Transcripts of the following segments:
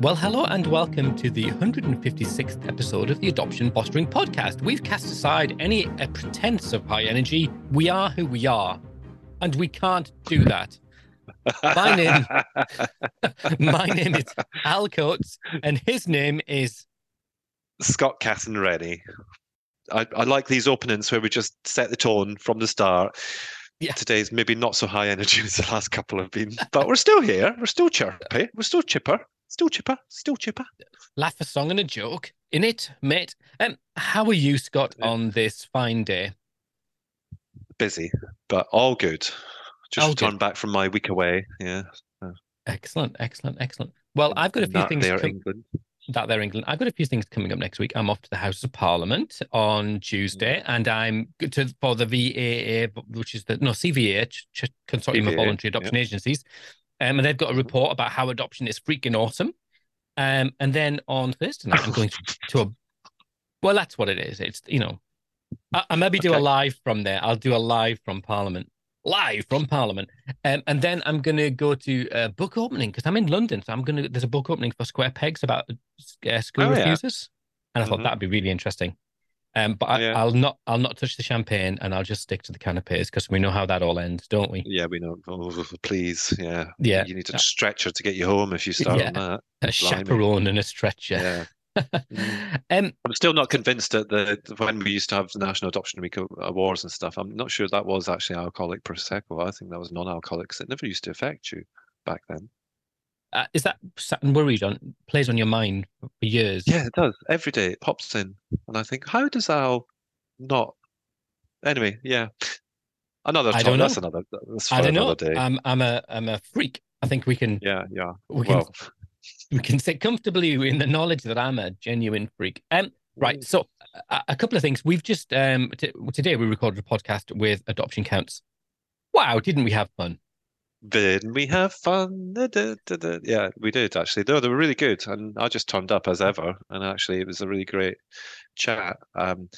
Well, hello and welcome to the 156th episode of the Adoption Fostering Podcast. We've cast aside any uh, pretense of high energy. We are who we are, and we can't do that. My name, my name is Al Coates, and his name is Scott Casson Rennie. I, I like these openings where we just set the tone from the start. Yeah. Today's maybe not so high energy as the last couple have been, but we're still here. We're still chirpy. We're still chipper. Still chipper. Still chipper. Laugh a Song and a Joke in it, mate. Um, how are you, Scott, on this fine day? Busy, but all good. Just All good. back from my week away. Yeah. Excellent, excellent, excellent. Well, I've got a few That things there, com- England. that there, England. I've got a few things coming up next week. I'm off to the House of Parliament on Tuesday, and I'm to for the VAA, which is the no CVA, Ch- Ch- Consortium of Voluntary Adoption Agencies, um, and they've got a report about how adoption is freaking awesome. Um, and then on Thursday night, I'm going to a. Well, that's what it is. It's you know, I, I maybe do a live from there. I'll do a live from Parliament, live from Parliament, um, and then I'm going to go to a book opening because I'm in London. So I'm going to. There's a book opening for Square Pegs about uh, school Oh, yeah. refusers, and I thought Mhm. that'd be really interesting. Um, but I, Yeah. I'll not. I'll not touch the champagne, and I'll just stick to the canapes because we know how that all ends, don't we? Yeah, we know. Oh, please. Yeah. Yeah. You need a stretcher to get you home if you start Yeah. on that. A Blimey. chaperone and a stretcher. Yeah. um, I'm still not convinced that the when we used to have the National Adoption Week awards and stuff. I'm not sure that was actually alcoholic prosecco. I think that was non-alcoholic 'cause it never used to affect you back then. Uh, is that sat and worried on plays on your mind for years? Yeah, it does. Every day it pops in, and I think, how does Al not? Anyway, yeah. Another I time. don't That's know. another. That's I don't know. another day. I'm I'm a I'm a freak. I think we can yeah, yeah. we can Well, we can sit comfortably in the knowledge that I'm a genuine freak. Um, right. So a, a couple of things. We've just um t- today we recorded a podcast with adoption counts. Wow, didn't we have fun? Didn't we have fun? Da, da, da. Yeah, we did actually. No, they were really good, and I just turned up as ever. And actually, it was a really great chat um,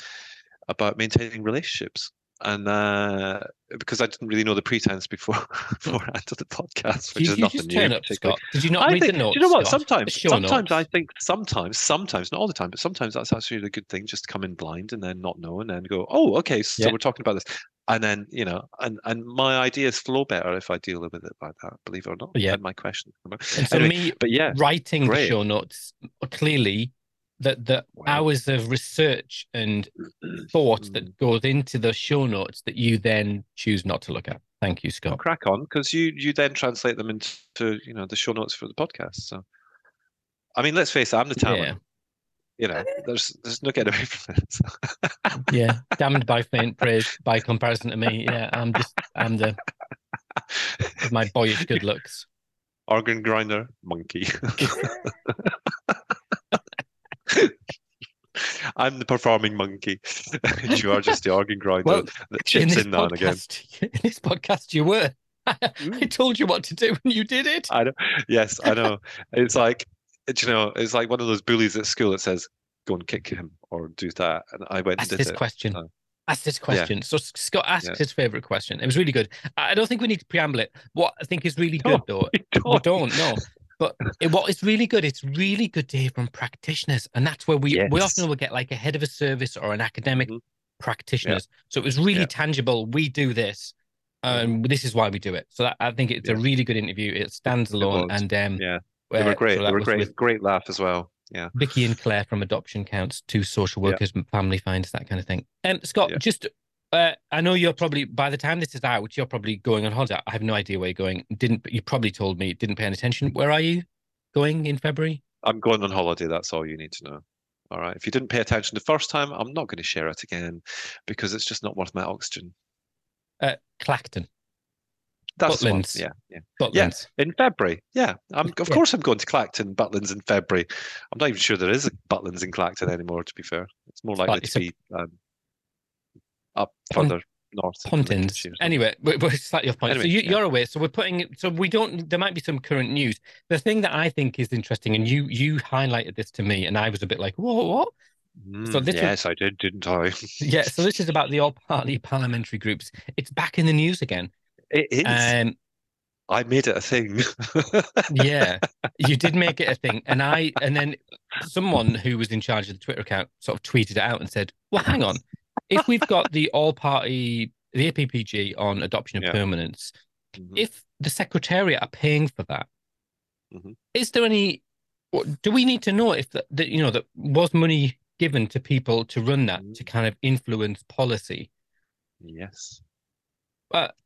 about maintaining relationships. And uh, because I didn't really know the pretense before beforehand of the podcast, which Did is you nothing new. up. Scott? Did you not I read think, the notes? do you know what? Scott? Sometimes, show sometimes I think sometimes, sometimes not all the time, but sometimes that's actually a good thing, just to come in blind and then not know, and then go, oh, okay, so Yeah. we're talking about this, and then you know, and and my ideas flow better if I deal with it like that. Believe it or not, Yeah. And my question. And Anyway, me but yeah, writing the show notes clearly that the Wow. hours of research and thought Mm. that goes into the show notes that you then choose not to look at. Thank you, Well, Scott. crack on because you you then translate them into you know the show notes for the podcast. So, I mean, let's face it, I'm the talent. Yeah. You know, there's there's no getting away from it. Yeah, damned by faint praise by comparison to me. Yeah, I'm just I'm the my boyish good looks. Organ grinder, monkey. I'm the performing monkey. you are just the organ grinder Well, that chips this in now and again. in this podcast, you were. I mm. told you what to do and you did it. I know. Yes, I know. It's like, it's, you know, it's like one of those bullies at school that says, "Go and kick him" or do that, and I went Ask and did this it. question. so- Ask this question. So Scott asked Yeah. his favorite question. It was really good. I don't think we need to preamble it. What I think is really No, good, though, We we don't. don't know. But it, what is really good, it's really good to hear from practitioners, and that's where we we often will get like a head of a service or an academic Mhm. practitioners. So it was really Yeah. tangible. We do this, and this is why we do it. So that, I think it's a really good interview. It stands alone, was. and um, Yeah, they uh, were great. so they were great. Great laugh as well. Yeah. Vicky and Claire from Adoption Counts, two social workers, family finds that kind of thing. Um, Scott, Yeah. just uh, I know you're probably by the time this is out, you're probably going on holiday. I have no idea where you're going. Didn't you probably told me didn't pay any attention. Where are you going in February? I'm going on holiday. That's all you need to know. All right. If you didn't pay attention the first time, I'm not going to share it again because it's just not worth my oxygen. Uh, Clacton, That's. Butlins. Yeah, yeah. Butlins. In February. Yeah. I'm, of Yeah. course, I'm going to Clacton, Butlins in February. I'm not even sure there is a Butlins in Clacton anymore. To be fair, it's more likely it's to a- be um, up further north. in Pontins. Lincolnshire or something. Anyway, we're, slightly off point. so Anyway, you, yeah. you're away. So we're putting. So we don't. There might be some current news. The thing that I think is interesting, and you you highlighted this to me, and I was a bit like, whoa, what? So Mm, this was- yes, I did, didn't I? Yeah. So this is about the all party parliamentary groups. It's back in the news again. It is. Um, I made it a thing. yeah, you did make it a thing, and I and then someone who was in charge of the Twitter account sort of tweeted it out and said, "Well, hang on, if we've got the all-party the APPG on adoption of Yeah. permanence, Mhm. if the secretariat are paying for that, Mhm. is there any? Do we need to know if that, that you know that was money given to people to run that Mm. to kind of influence policy? yes. But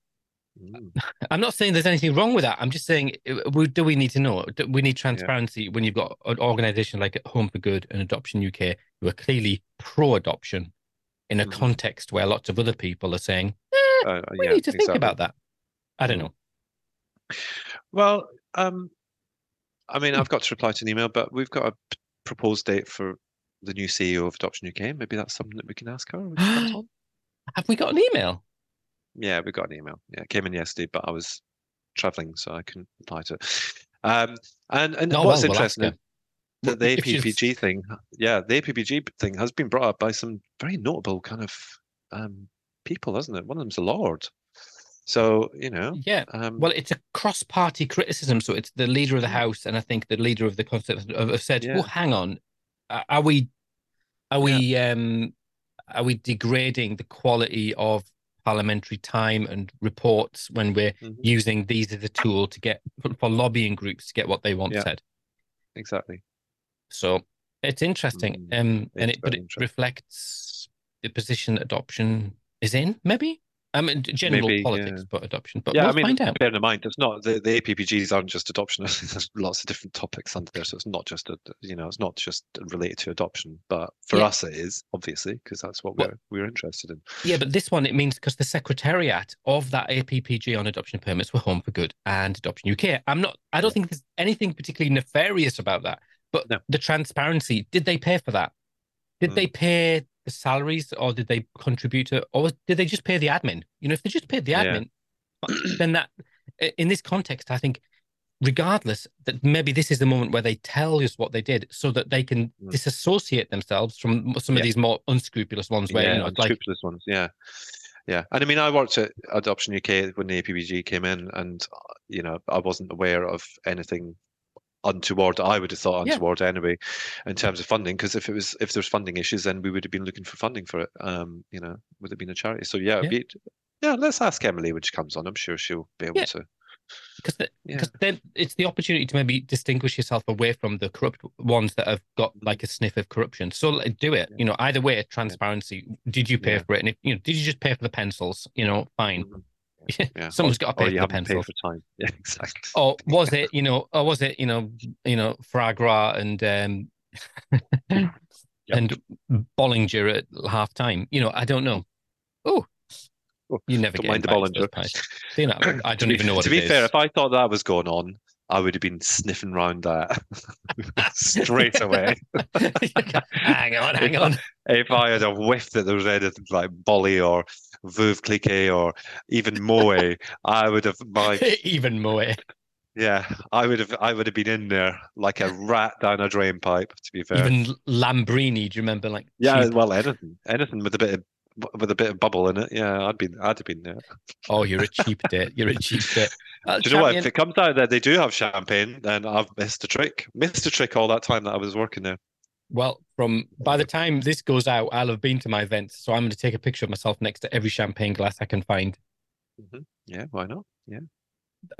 Mm. I'm not saying there's anything wrong with that. I'm just saying, uh, do we need to know? Do we need transparency when you've got an organisation like Home for Good and Adoption UK who are clearly pro-adoption in a Mhm. context where lots of other people are saying Uh, we yeah, need to think exactly. about that. I don't Mm. know. Well, um, I mean, Hmm. I've got to reply to an email, but we've got a p- proposed date for the new CEO of Adoption UK. Maybe that's something that we can ask her. she. Have we got an email? Yeah, we got an email. Yeah, it came in yesterday, but I was traveling, so I couldn't reply to it. Um, and and Oh, what's we'll interesting the she's- APPG thing, yeah, the APPG thing has been brought up by some very notable kind of um, people, hasn't it? One of them's a lord. So you know, Yeah. um, Well, it's a cross-party criticism, so it's the leader of the Mm. House and I think the leader of the Conservative have said, Yeah. "Well, hang on, are we, are we, um, are we degrading the quality of parliamentary time and reports when we're mhm, using these as a tool to get for, for lobbying groups to get what they want Yeah. said?" exactly. So it's interesting, Mm, um, and it but it reflects the position adoption is in, maybe. I mean, general Maybe, politics, yeah. but adoption. But yeah, we'll I mean, find out. bear in mind, it's not the, the APPGs aren't just adoption. There's lots of different topics under there, so it's not just a, you know, it's not just related to adoption. But for Yeah. us, it is obviously because that's what Well- we're we're interested in. Yeah, but this one it means because the secretariat of that APPG on adoption permits were Home for Good and Adoption UK. I'm not. I don't think there's anything particularly nefarious about that. But No. the transparency. Did they pay for that? Did Mm. they pay the salaries, or did they contribute to, or did they just pay the admin? You know, if they just paid the Yeah. admin, then that, in this context, I think. Regardless, that maybe this is the moment where they tell us what they did, so that they can Mm. disassociate themselves from some of Yeah. these more unscrupulous ones, where yeah, you know, it's like unscrupulous ones. Yeah, yeah. And I mean, I worked at Adoption UK when the APPG came in, and uh, you know, I wasn't aware of anything untoward. I would have thought Yeah. untoward anyway, in terms of funding. Because if it was if there's funding issues, then we would have been looking for funding for it. Um, you know, would have been a charity. So yeah, Yeah. be, yeah. Let's ask Emily when she comes on. I'm sure she'll be able Yeah. to. because Yeah. because then it's the opportunity to maybe distinguish yourself away from the corrupt ones that have got like a sniff of corruption. So do it. Yeah. You know, either way, transparency. Did you pay Yeah. for it? And if you know, did you just pay for the pencils? You know, fine. Mhm. Yeah. Yeah. Someone's got to Or pay you for the haven't for time. Yeah, exactly. Or was it, you know, or was it, you know, you know, Fragra and um and Bollinger at half time? You know, I don't know. Oh, you never Don't get mind the invited to those Bollinger. You know, I don't even know what To be is. fair, if I thought that was going on, I would have been sniffing round that straight away. hang on, hang on. if I had a whiff that there was anything like Bolly or Veuve Clicquot or even Moe, I would have my Even more. yeah, I would have I would have been in there like a rat down a drain pipe. To be fair, Even Lambrini, do you remember? Like, yeah, cheap- well, anything, anything with a bit of with a bit of bubble in it. Yeah, I'd been I'd have been there. oh, you're a cheap date. You're a cheap date. Uh, Do you know what? If it comes out that they do have champagne, then I've missed a trick. Missed a trick all that time that I was working there. Well, from by the time this goes out, I'll have been to my events, so I'm going to take a picture of myself next to every champagne glass I can find. hmm Yeah, why not? Yeah,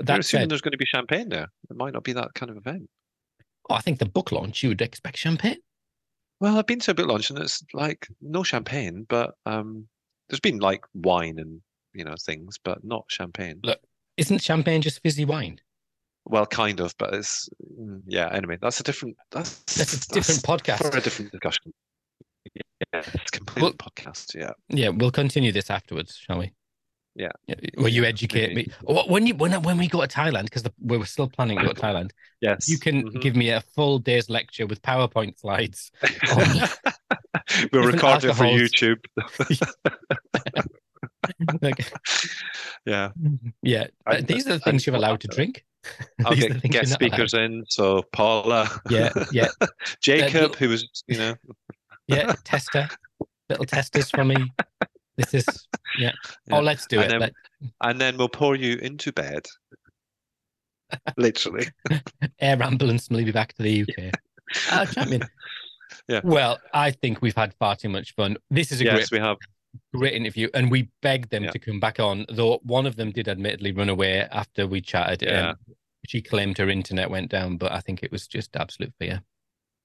You're assuming said, there's going to be champagne there. It might not be that kind of event. oh, I think the book launch you would expect champagne. Well, I've been to a book launch and it's like no champagne, but um, there's been like wine and you know things, but not champagne. Look, Isn't champagne just fizzy wine? Well, kind of, but it's mm, yeah. Anyway, that's a different. That's That's a different podcast. for a different discussion. Yeah, it's completely Well- podcast. Yeah, Yeah, we'll continue this afterwards, shall we? Yeah. Will you educate maybe. me when you when when we go to Thailand? Because we were still planning to go to Thailand. yes. You can mhm. give me a full day's lecture with PowerPoint slides. we'll record it for. YouTube. Like, Yeah, yeah, uh, these are the things you're allowed to drink. I'll These are the get guest you're allowed. speakers in. So Paula, Yeah, yeah, Jacob, who was you know, yeah. Tester, little testers for me. This is yeah. Yeah. Oh, let's do And it. then- Let- and then we'll pour you into bed Literally. Air ambulance will leave you back to the UK. Ah, champion. Yeah. Well, I think we've had far too much fun. This is a yes, great, we have. Great interview, and we begged them Yeah. to come back on. Though one of them did admittedly run away after we chatted. Yeah. Um, she claimed her internet went down, but I think it was just absolute fear.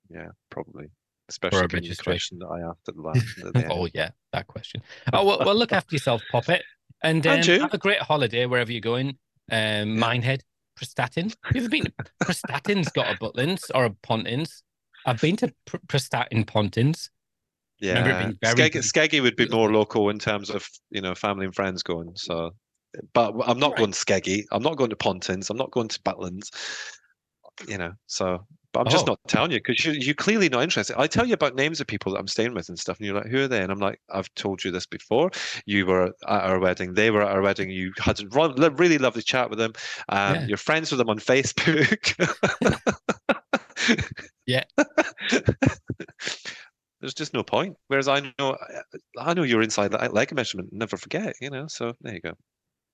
Yeah, probably. Especially a the registration. question that I asked at the last. oh yeah, that question. Oh well, well look after yourself, Poppet, and, um, And you. have a great holiday wherever you're going. Um, Minehead, Prestatyn. Have you ever been? to Prestatyn's got a Butlins or a Pontins. I've been to Pr- Prestatyn Pontins. Remember it Yeah, being very Skeggy, would be more local in terms of you know family and friends going. So, but I'm not Right. going to Skeggy. I'm not going to Pontins. I'm not going to Butlins. You know, so. But I'm just Oh. not telling you because you you're clearly not interested. I tell you about names of people that I'm staying with and stuff, and you're like, "Who are they?" And I'm like, "I've told you this before. You were at our wedding. They were at our wedding. You had a ro- lo- really lovely chat with them. Um, Yeah. You're friends with them on Facebook. Yeah. There's just no point. Whereas I know, I know you're inside le- leg measurement. Never forget, you know. So there you go.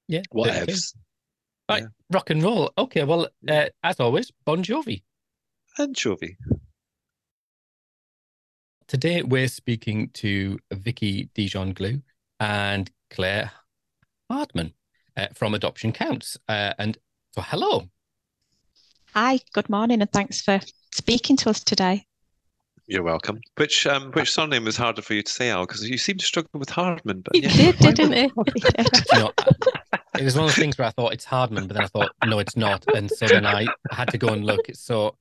Yeah, What there you go. ifs? Rock and roll. Okay, well, uh, as always, Bon Jovi. Anchovy. Today we're speaking to Vicky Ntizoglou and Claire Hardman uh, from Adoption Counts. Uh, and so, hello. Hi, good morning, and thanks for speaking to us today. You're welcome. Which um which surname was harder for you to say, Al? Because you seem to struggle with Hardman. But He yeah, did, didn't he? He. You know, it was one of the things where I thought it's Hardman, but then I thought, no, it's not. And so then I had to go and look. So,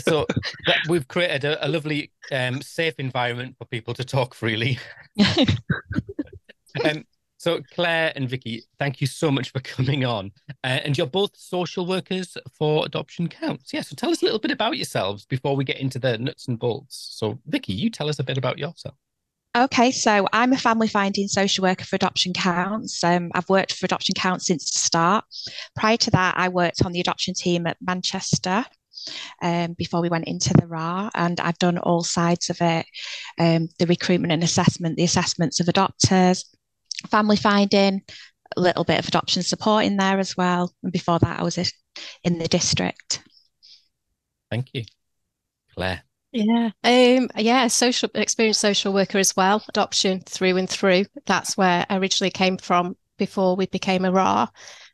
so that we've created a, a lovely, um, safe environment for people to talk freely. Um, so, Claire and Vicky, thank you so much for coming on. Uh, and you're both social workers for Adoption Counts. Yeah. So, tell us a little bit about yourselves before we get into the nuts and bolts. So, Vicky, you tell us a bit about yourself. Okay, so I'm a family finding social worker for Adoption Counts. Um, I've worked for Adoption Counts since the start. Prior to that, I worked on the adoption team at Manchester um, before we went into the RA, and I've done all sides of it um, the recruitment and assessment, the assessments of adopters, family finding, a little bit of adoption support in there as well. And before that, I was in the district. Thank you. Claire. Yeah. Um, yeah, social experienced social worker as well, adoption through and through. That's where I originally came from before we became a RA.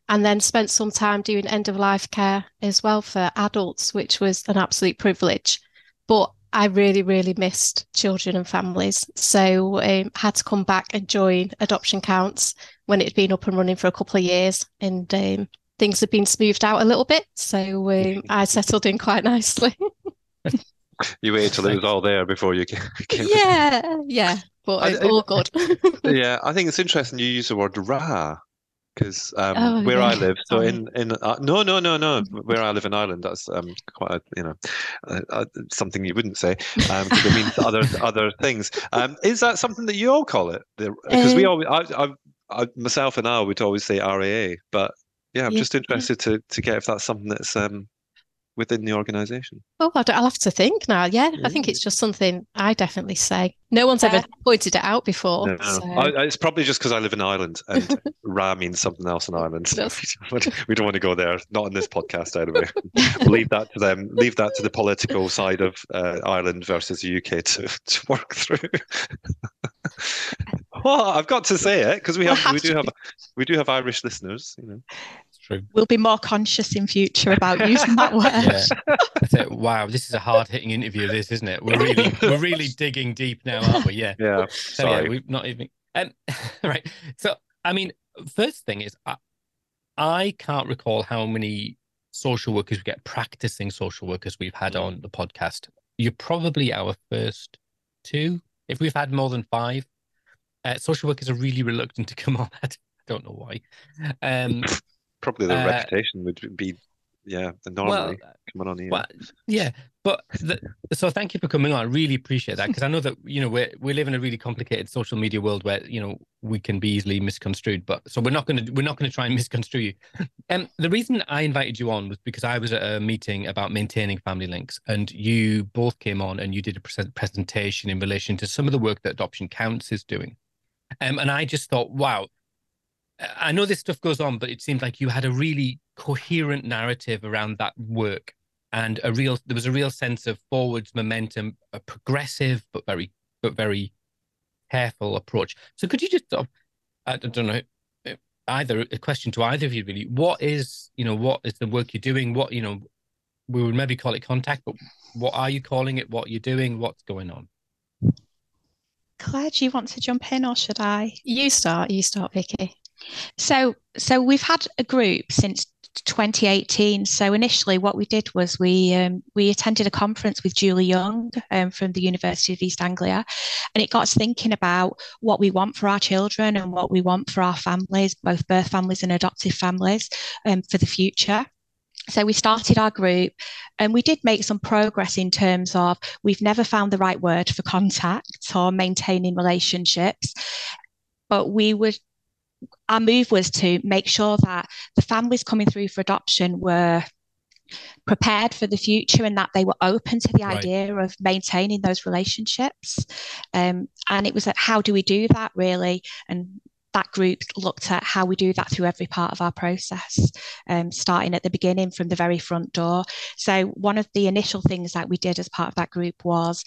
And then spent some time doing end of life care as well for adults, which was an absolute privilege. But I really, really missed children and families. So um, had to come back and join Adoption Counts when it had been up and running for a couple of years. And um, things had been smoothed out a little bit. So um, I settled in quite nicely. You waited till it was all there before you came. Yeah, yeah, but I- all good. yeah, I think it's interesting you use the word "ra" because um, Oh, where I live, so in in uh, no no no no where I live in Ireland, that's um quite a, you know uh, uh, something you wouldn't say um it means other other things. Um, is that something that you all call it? Because we Um, always I, I, I myself and I would always say RAA, but yeah, I'm Yeah. just interested to to get if that's something that's um within the organisation. Oh, I don't- I'll have to think now. Yeah, I think it's just something I definitely say. No one's ever Yeah. pointed it out before. No, so- I, I- it's probably just because I live in Ireland and Ra means something else in Ireland. We, don't, want to go there. Not in this podcast, anyway. Leave that to them. Leave that to the political side of uh, Ireland versus the UK to, to work through. well, I've got to say it because we We'll have we do to have we do have Irish listeners. You know, It's true. We'll be more conscious in future about using that word. Yeah. That's it. Wow, this is a hard hitting interview, this, isn't it? We're really we're really digging deep now, aren't we? Yeah. yeah. So yeah, Sorry. we've not even um, right. So I mean, first thing is I, I can't recall how many social workers we get practicing social workers we've had Mm. on the podcast. You're probably our first two. If we've had more than five, uh, social workers are really reluctant to come on. I don't know why. Um, Probably the uh, reputation would be yeah. The normally well, coming on here. Well, yeah, but the, so thank you for coming on. I really appreciate that because I know that you know we we live in a really complicated social media world where you know we can be easily misconstrued. But so we're not going to we're not going to try and misconstrue you. And um, the reason I invited you on was because I was at a meeting about maintaining family links, and you both came on and you did a present presentation in relation to some of the work that Adoption Counts is doing. Um, and I just thought, wow, I know this stuff goes on, but it seemed like you had a really coherent narrative around that work and a real there was a real sense of forwards momentum, a progressive but very but very careful approach. So could you just I don't know eh, either a question to either of you really. What is you know what is the work you're doing? What you know we would maybe call it contact but what are you calling it? What you're doing? What's going on? Claire do you want to jump in or should i? You start you start vicky so so we've had a group since 2018. So initially, what we did was we um, we attended a conference with Julie Young um, from the University of East Anglia, and it got us thinking about what we want for our children and what we want for our families, both birth families and adoptive families, um, for the future. So we started our group and we did make some progress in terms of we've never found the right word for contact or maintaining relationships. But we were our move was to make sure that the families coming through for adoption were prepared for the future and that they were open to the right. idea of maintaining those relationships. Um, and it was like, how do we do that really? And that group looked at how we do that through every part of our process, um, starting at the beginning from the very front door. So, one of the initial things that we did as part of that group was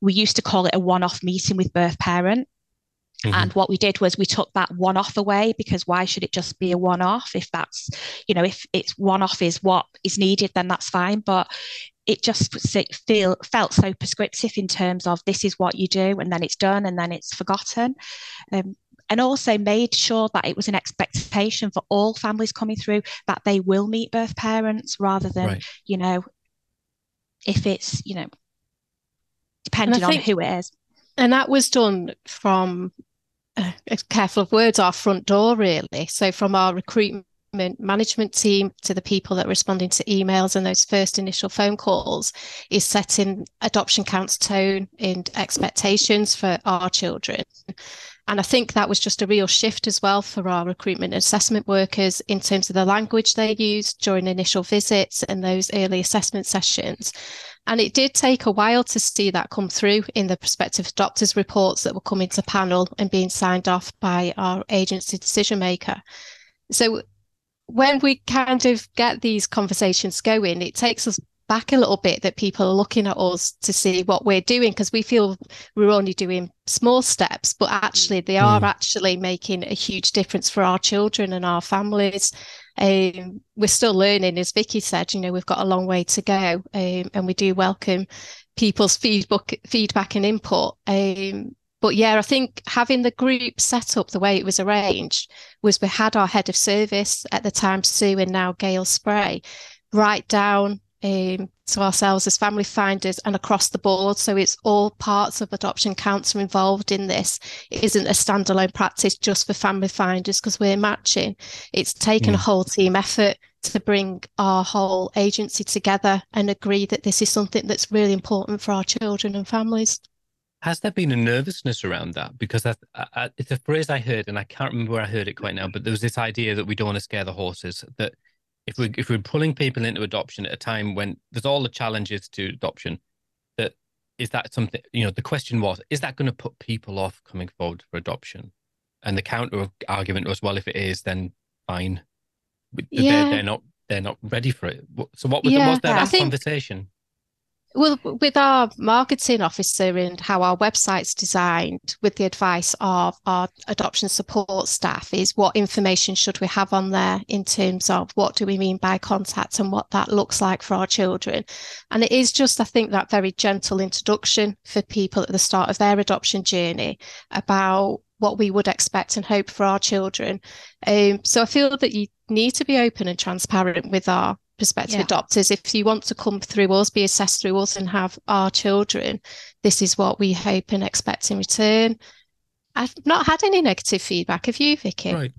we used to call it a one off meeting with birth parent. Mm-hmm. And what we did was we took that one off away because why should it just be a one off? If that's, you know, if it's one off is what is needed, then that's fine. But it just feel felt so prescriptive in terms of this is what you do and then it's done and then it's forgotten. Um, and also made sure that it was an expectation for all families coming through that they will meet birth parents rather than, right. you know, if it's, you know, depending on who it is. And that was done from careful of words, our front door, really. So from our recruitment management team to the people that are responding to emails and those first initial phone calls is setting adoption counts tone and expectations for our children. And I think that was just a real shift as well for our recruitment assessment workers in terms of the language they used during initial visits and those early assessment sessions. And it did take a while to see that come through in the prospective adopters reports that were coming to panel and being signed off by our agency decision maker. So when we kind of get these conversations going, it takes us back a little bit that people are looking at us to see what we're doing because we feel we're only doing small steps, but actually they are mm. actually making a huge difference for our children and our families. Um, we're still learning, as Vicky said. You know, we've got a long way to go, um, and we do welcome people's feedback, feedback and input. Um, but yeah, I think having the group set up the way it was arranged was we had our head of service at the time, Sue, and now Gail Spray, write down um, to ourselves as family finders and across the board. So it's all parts of adoption counts involved in this. It isn't a standalone practice just for family finders because we're matching. It's taken mm. a whole team effort to bring our whole agency together and agree that this is something that's really important for our children and families. Has there been a nervousness around that? Because I, I, it's a phrase I heard, and I can't remember where I heard it quite now. But there was this idea that we don't want to scare the horses. That if we if we're pulling people into adoption at a time when there's all the challenges to adoption, that is that something you know the question was is that going to put people off coming forward for adoption? And the counter argument was well if it is then fine, yeah. they're, they're not they're not ready for it. So what was, yeah, was there that think, conversation? Well, with our marketing officer and how our website's designed, with the advice of our adoption support staff, is what information should we have on there in terms of what do we mean by contact and what that looks like for our children. And it is just, I think, that very gentle introduction for people at the start of their adoption journey about what we would expect and hope for our children. Um, so I feel that you need to be open and transparent with our prospective yeah. adopters if you want to come through us be assessed through us and have our children this is what we hope and expect in return. I've not had any negative feedback. Have you vicky? Right.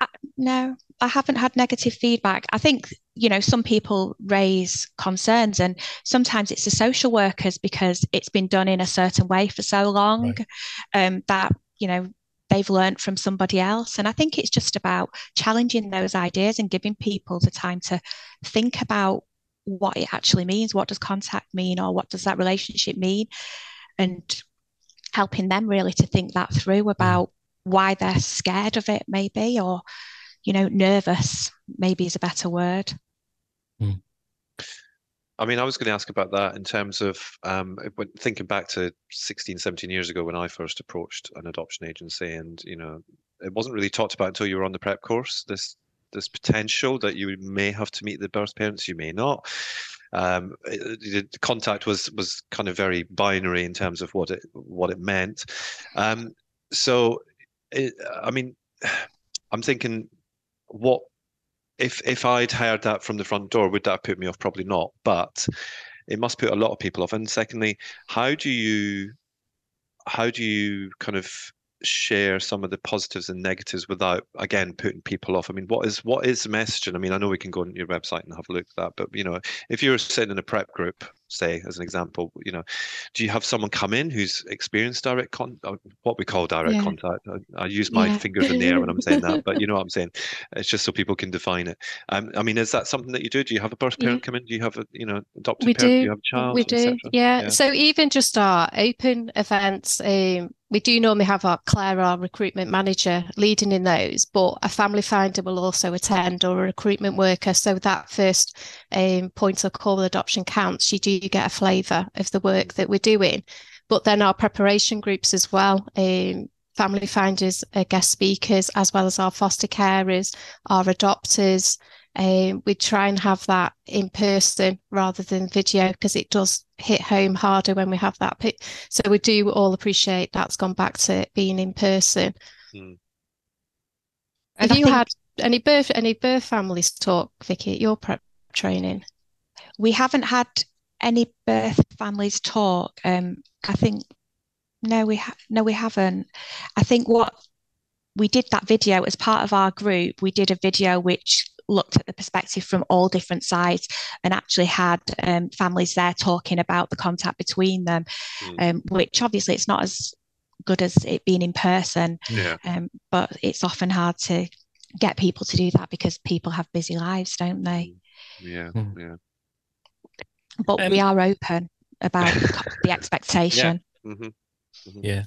Uh, no i haven't had negative feedback. I think you know some people raise concerns and sometimes it's the social workers because it's been done in a certain way for so long right. um, that you know they've learned from somebody else. And I think it's just about challenging those ideas and giving people the time to think about what it actually means. What does contact mean, or what does that relationship mean? And helping them really to think that through about why they're scared of it, maybe, or you know, nervous, maybe is a better word. Mm. I mean, I was going to ask about that in terms of um, thinking back to 16, 17 years ago when I first approached an adoption agency, and you know, it wasn't really talked about until you were on the prep course. This this potential that you may have to meet the birth parents, you may not. Um, the contact was was kind of very binary in terms of what it what it meant. Um, so, it, I mean, I'm thinking, what if if I'd heard that from the front door, would that put me off? Probably not, but it must put a lot of people off. And secondly, how do you how do you kind of share some of the positives and negatives without again putting people off i mean what is what is the message and i mean i know we can go on your website and have a look at that but you know if you're sitting in a prep group say as an example you know do you have someone come in who's experienced direct con uh, what we call direct yeah. contact I, I, use my yeah. fingers in the air when i'm saying that but you know what i'm saying it's just so people can define it um, i mean is that something that you do do you have a birth parent yeah. come in do you have a you know adopted we parent do. do you have a child we do yeah. so even just our open events um, we do normally have our Claire, our recruitment manager, leading in those, but a family finder will also attend or a recruitment worker. So that first um, point of call with adoption counts, you do get a flavour of the work that we're doing. But then our preparation groups as well. Um, family finders, uh, guest speakers, as well as our foster carers, our adopters, um, we try and have that in person rather than video because it does hit home harder when we have that. So we do all appreciate that's gone back to being in person. Mm. Have you had any birth any birth families talk, Vicky, at your prep training? We haven't had any birth families talk. Um, I think no, we ha- no, we haven't. I think what we did that video as part of our group. We did a video which looked at the perspective from all different sides and actually had um, families there talking about the contact between them, mm. um, which obviously it's not as good as it being in person. Yeah. Um, but it's often hard to get people to do that because people have busy lives, don't they? Hmm. Yeah, mm. yeah. But we um, are open about the expectation. Yeah. Mm-hmm. Mm-hmm. yeah.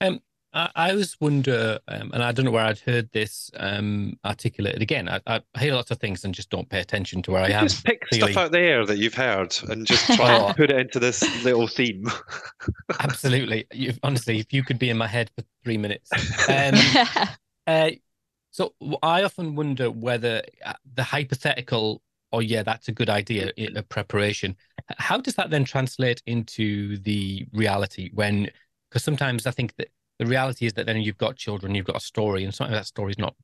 Um, I, I always wonder, um, and I don't know where I'd heard this um, articulated. Again, I, I, hear lots of things and just don't pay attention to where I am. Just pick clearly. stuff out there that you've heard and just try and put it into this little theme. Absolutely. You've, honestly, if you could be in my head for three minutes. Um, uh, so I often wonder whether uh, the hypothetical, oh yeah, that's a good idea, a preparation. How does that then translate into the reality when? Because sometimes I think that the reality is that then you've got children, you've got a story, and sometimes that story is not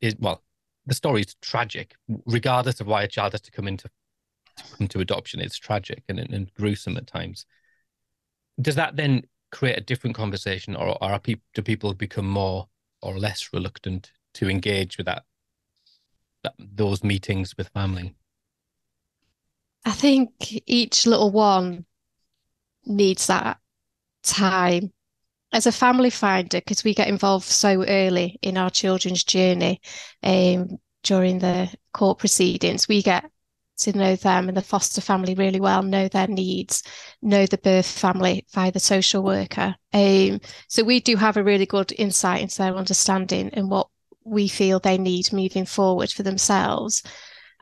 is well, the story is tragic, regardless of why a child has to come into to come to adoption. It's tragic and, and gruesome at times. Does that then create a different conversation, or are people do people become more or less reluctant to engage with that those meetings with family? I think each little one needs that time as a family finder, because we get involved so early in our children's journey um, during the court proceedings, we get to know them and the foster family really well, know their needs, know the birth family via the social worker. Um, so we do have a really good insight into their understanding and what we feel they need moving forward for themselves.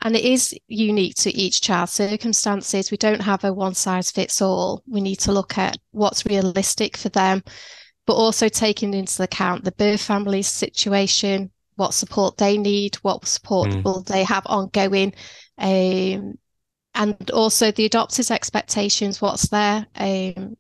And it is unique to each child's circumstances. We don't have a one size fits all. We need to look at what's realistic for them but also taking into account the birth family's situation, what support they need, what support mm. will they have ongoing, um, and also the adopters' expectations, what's their um,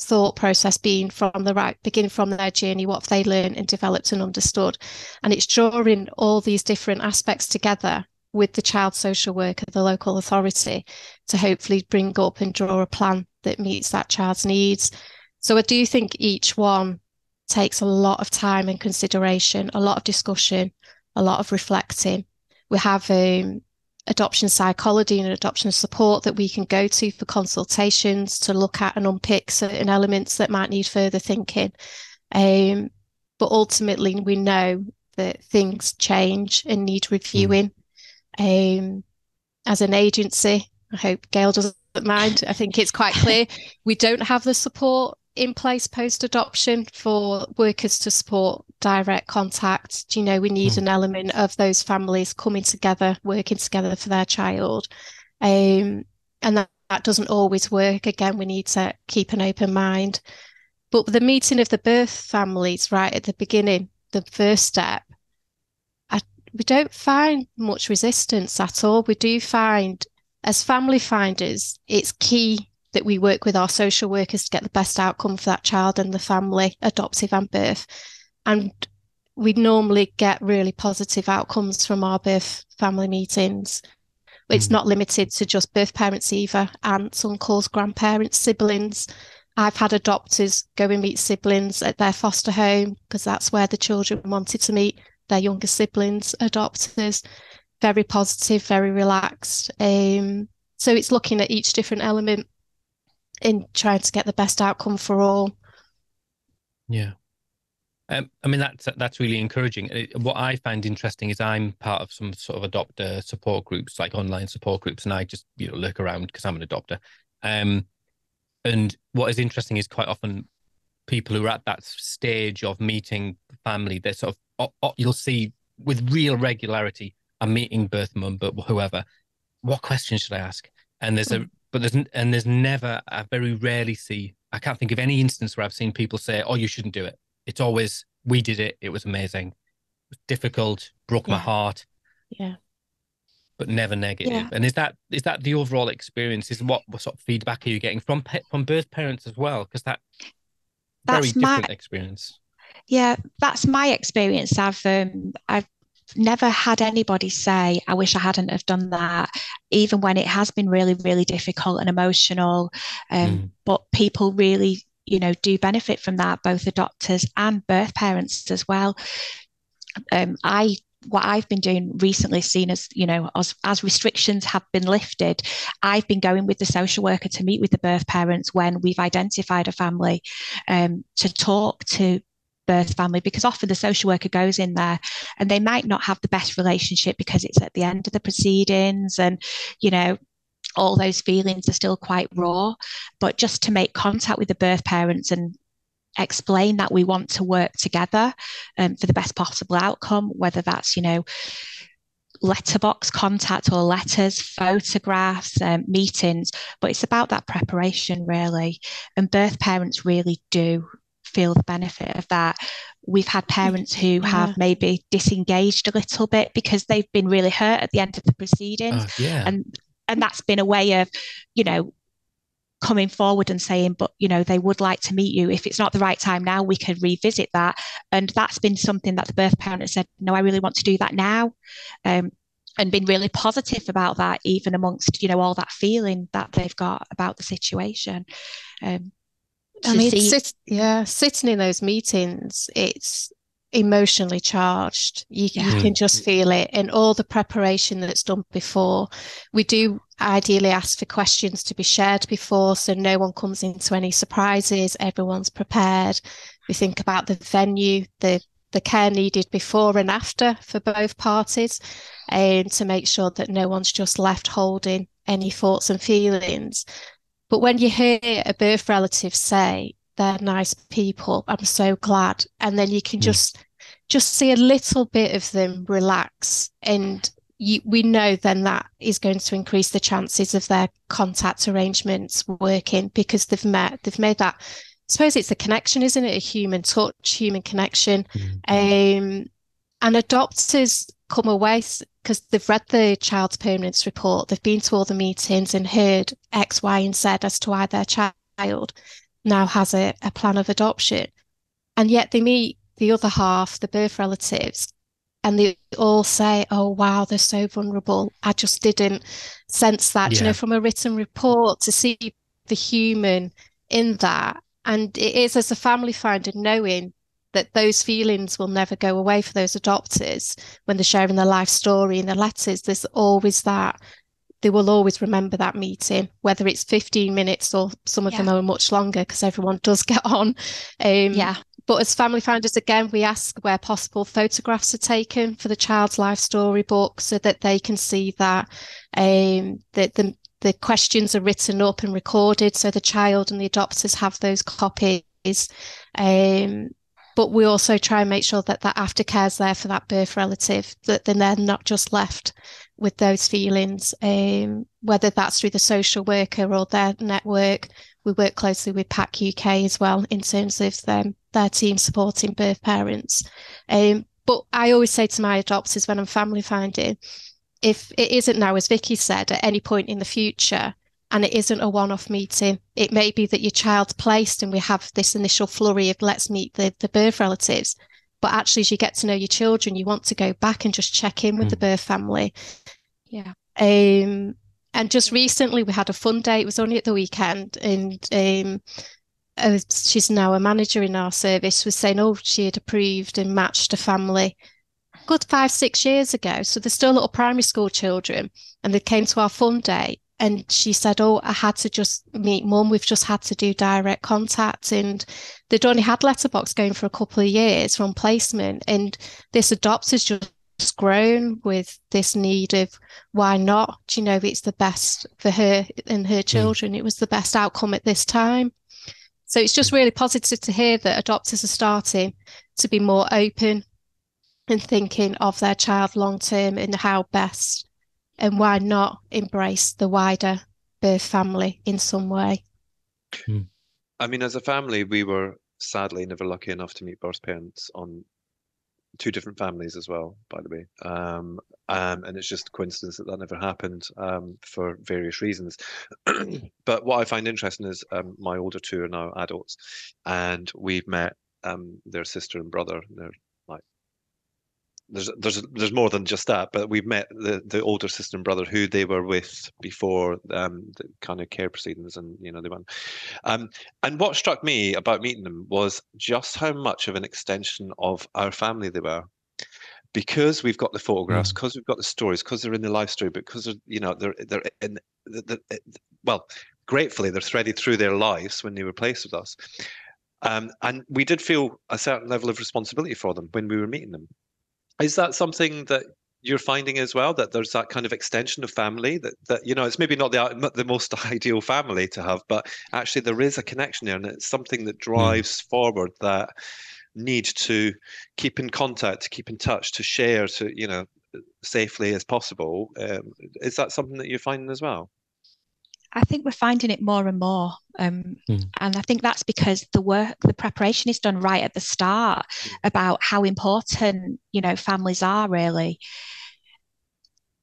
thought process being from the right beginning from their journey, what have they learned and developed and understood. And it's drawing all these different aspects together with the child social worker, the local authority, to hopefully bring up and draw a plan that meets that child's needs so I do think each one takes a lot of time and consideration, a lot of discussion, a lot of reflecting. We have um, adoption psychology and adoption support that we can go to for consultations to look at and unpick certain elements that might need further thinking. Um, but ultimately, we know that things change and need reviewing. Mm. Um, as an agency, I hope Gail doesn't mind. I think it's quite clear we don't have the support in place post adoption for workers to support direct contact. Do you know we need mm. an element of those families coming together, working together for their child? Um, and that, that doesn't always work. Again, we need to keep an open mind. But the meeting of the birth families right at the beginning, the first step, I, we don't find much resistance at all. We do find, as family finders, it's key that we work with our social workers to get the best outcome for that child and the family, adoptive and birth. And we normally get really positive outcomes from our birth family meetings. It's mm. not limited to just birth parents either, aunts, uncles, grandparents, siblings. I've had adopters go and meet siblings at their foster home because that's where the children wanted to meet their younger siblings, adopters. Very positive, very relaxed. Um, so it's looking at each different element in trying to get the best outcome for all. Yeah. Um, I mean that's that's really encouraging. Uh, what I find interesting is I'm part of some sort of adopter support groups, like online support groups, and I just you know look around because I'm an adopter. Um, and what is interesting is quite often people who are at that stage of meeting family, they're sort of you'll see with real regularity, I'm meeting birth mum, but whoever. What questions should I ask? And there's a but there's and there's never I very rarely see I can't think of any instance where I've seen people say, "Oh, you shouldn't do it." It's always we did it. It was amazing. It was difficult, broke yeah. my heart. Yeah. But never negative. Yeah. And is that is that the overall experience? Is what, what sort of feedback are you getting from from birth parents as well? Because that that's very different my, experience. Yeah, that's my experience. I've um, I've never had anybody say, I wish I hadn't have done that, even when it has been really, really difficult and emotional. Um, mm. But people really, you know, do benefit from that, both adopters and birth parents as well. Um, I what I've been doing recently, seen as you know, as, as restrictions have been lifted, I've been going with the social worker to meet with the birth parents when we've identified a family um, to talk to birth family because often the social worker goes in there and they might not have the best relationship because it's at the end of the proceedings and you know all those feelings are still quite raw but just to make contact with the birth parents and explain that we want to work together um, for the best possible outcome whether that's you know letterbox contact or letters, photographs, um, meetings, but it's about that preparation really. And birth parents really do feel the benefit of that. We've had parents who yeah. have maybe disengaged a little bit because they've been really hurt at the end of the proceedings. Uh, yeah. And and that's been a way of, you know, coming forward and saying, but you know, they would like to meet you. If it's not the right time now, we can revisit that. And that's been something that the birth parent has said, no, I really want to do that now. Um, and been really positive about that, even amongst, you know, all that feeling that they've got about the situation. Um, I mean, see... sit, yeah, sitting in those meetings, it's emotionally charged. You, yeah. you can just mm. feel it, and all the preparation that's done before. We do ideally ask for questions to be shared before, so no one comes into any surprises. Everyone's prepared. We think about the venue, the the care needed before and after for both parties, and to make sure that no one's just left holding any thoughts and feelings. But when you hear a birth relative say they're nice people, I'm so glad. And then you can mm. just just see a little bit of them relax and you, we know then that is going to increase the chances of their contact arrangements working because they've met, they've made that. I suppose it's a connection, isn't it? A human touch, human connection. Mm-hmm. Um, and adopters come away because they've read the child's permanence report, they've been to all the meetings and heard X, Y, and Z as to why their child now has a, a plan of adoption. And yet they meet the other half, the birth relatives, and they all say, Oh, wow, they're so vulnerable. I just didn't sense that, yeah. you know, from a written report to see the human in that. And it is as a family finder knowing that those feelings will never go away for those adopters when they're sharing their life story in the letters. There's always that. They will always remember that meeting, whether it's 15 minutes or some of yeah. them are much longer because everyone does get on. Um, yeah. But as family founders, again, we ask where possible photographs are taken for the child's life story book so that they can see that um, that the, the questions are written up and recorded so the child and the adopters have those copies Um, but we also try and make sure that that aftercare is there for that birth relative, that then they're not just left with those feelings, um, whether that's through the social worker or their network. We work closely with PAC UK as well in terms of them, their team supporting birth parents. Um, but I always say to my adopters when I'm family finding, if it isn't now, as Vicky said, at any point in the future, and it isn't a one-off meeting. It may be that your child's placed and we have this initial flurry of let's meet the, the birth relatives. But actually, as you get to know your children, you want to go back and just check in with mm. the birth family. Yeah. Um, and just recently we had a fun day. It was only at the weekend, and um, uh, she's now a manager in our service. Was saying, oh, she had approved and matched a family good five, six years ago. So they're still little primary school children, and they came to our fun day, and she said, "Oh, I had to just meet mum. We've just had to do direct contact." And they'd only had letterbox going for a couple of years from placement, and this adopter's just grown with this need of why not? Do you know it's the best for her and her hmm. children? Mm. It was the best outcome at this time. So it's just really positive to hear that adopters are starting to be more open and thinking of their child long term and how best and why not embrace the wider birth family in some way? Hmm. I mean, as a family, we were sadly never lucky enough to meet birth parents on two different families as well, by the way. Um, um, and it's just a coincidence that that never happened um, for various reasons. but what I find interesting is um, my older two are now adults, and we've met um, their sister and brother. They're there's there's there's more than just that, but we've met the the older sister and brother who they were with before um, the kind of care proceedings, and you know they went. Um, and what struck me about meeting them was just how much of an extension of our family they were, because we've got the photographs, because mm. we've got the stories, because they're in the life story, because you know they're they're in the, the, well, gratefully they're threaded through their lives when they were placed with us. Um, and we did feel a certain level of responsibility for them when we were meeting them is that something that you're finding as well that there's that kind of extension of family that that you know it's maybe not the the most ideal family to have but actually there is a connection there and it's something that hmm. drives mm. forward that need to keep in contact to keep in touch to share to you know safely as possible um, is that something that you're finding as well I think we're finding it more and more. Um, mm. And I think that's because the work, the preparation is done right at the start about how important, you know, families are really.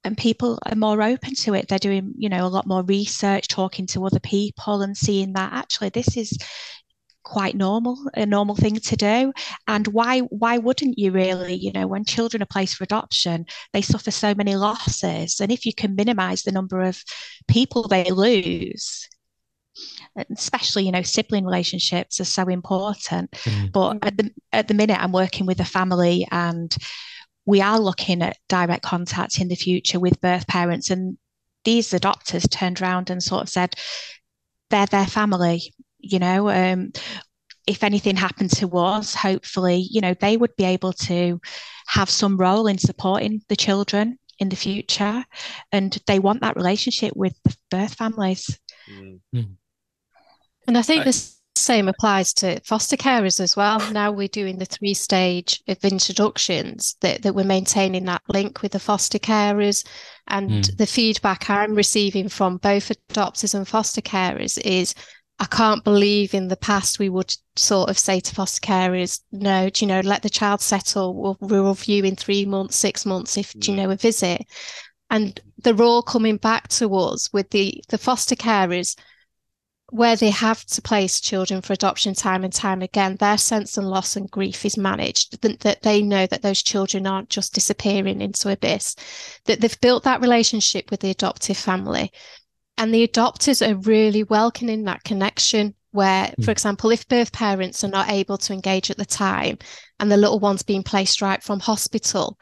And people are more open to it. They're doing, you know, a lot more research, talking to other people and seeing that actually this is, quite normal, a normal thing to do. And why why wouldn't you really? You know, when children are placed for adoption, they suffer so many losses. And if you can minimize the number of people they lose, especially you know sibling relationships are so important mm. but at the at the minute i'm working with a family and we are looking at direct contact in the future with birth parents and these adopters turned around and sort of said they're their family you know um, if anything happened to us hopefully you know they would be able to have some role in supporting the children in the future. And they want that relationship with the birth families. Mm. and i think I, the same applies to foster carers as well. Now we're doing the three stage of introductions that, that we're maintaining that link with the foster carers. And mm. the feedback i'm receiving from both adopters and foster carers is I can't believe in the past we would sort of say to foster carers, no, do you know, let the child settle. We'll, we'll review in three months, six months if, do you mm. know, a visit. And they're all coming back to us with the, the foster carers where they have to place children for adoption time and time again, their sense and loss and grief is managed, that, that they know that those children aren't just disappearing into abyss, that they've built that relationship with the adoptive family and the adopters are really welcoming that connection where, mm. for example, if birth parents are not able to engage at the time and the little one's being placed right from hospital,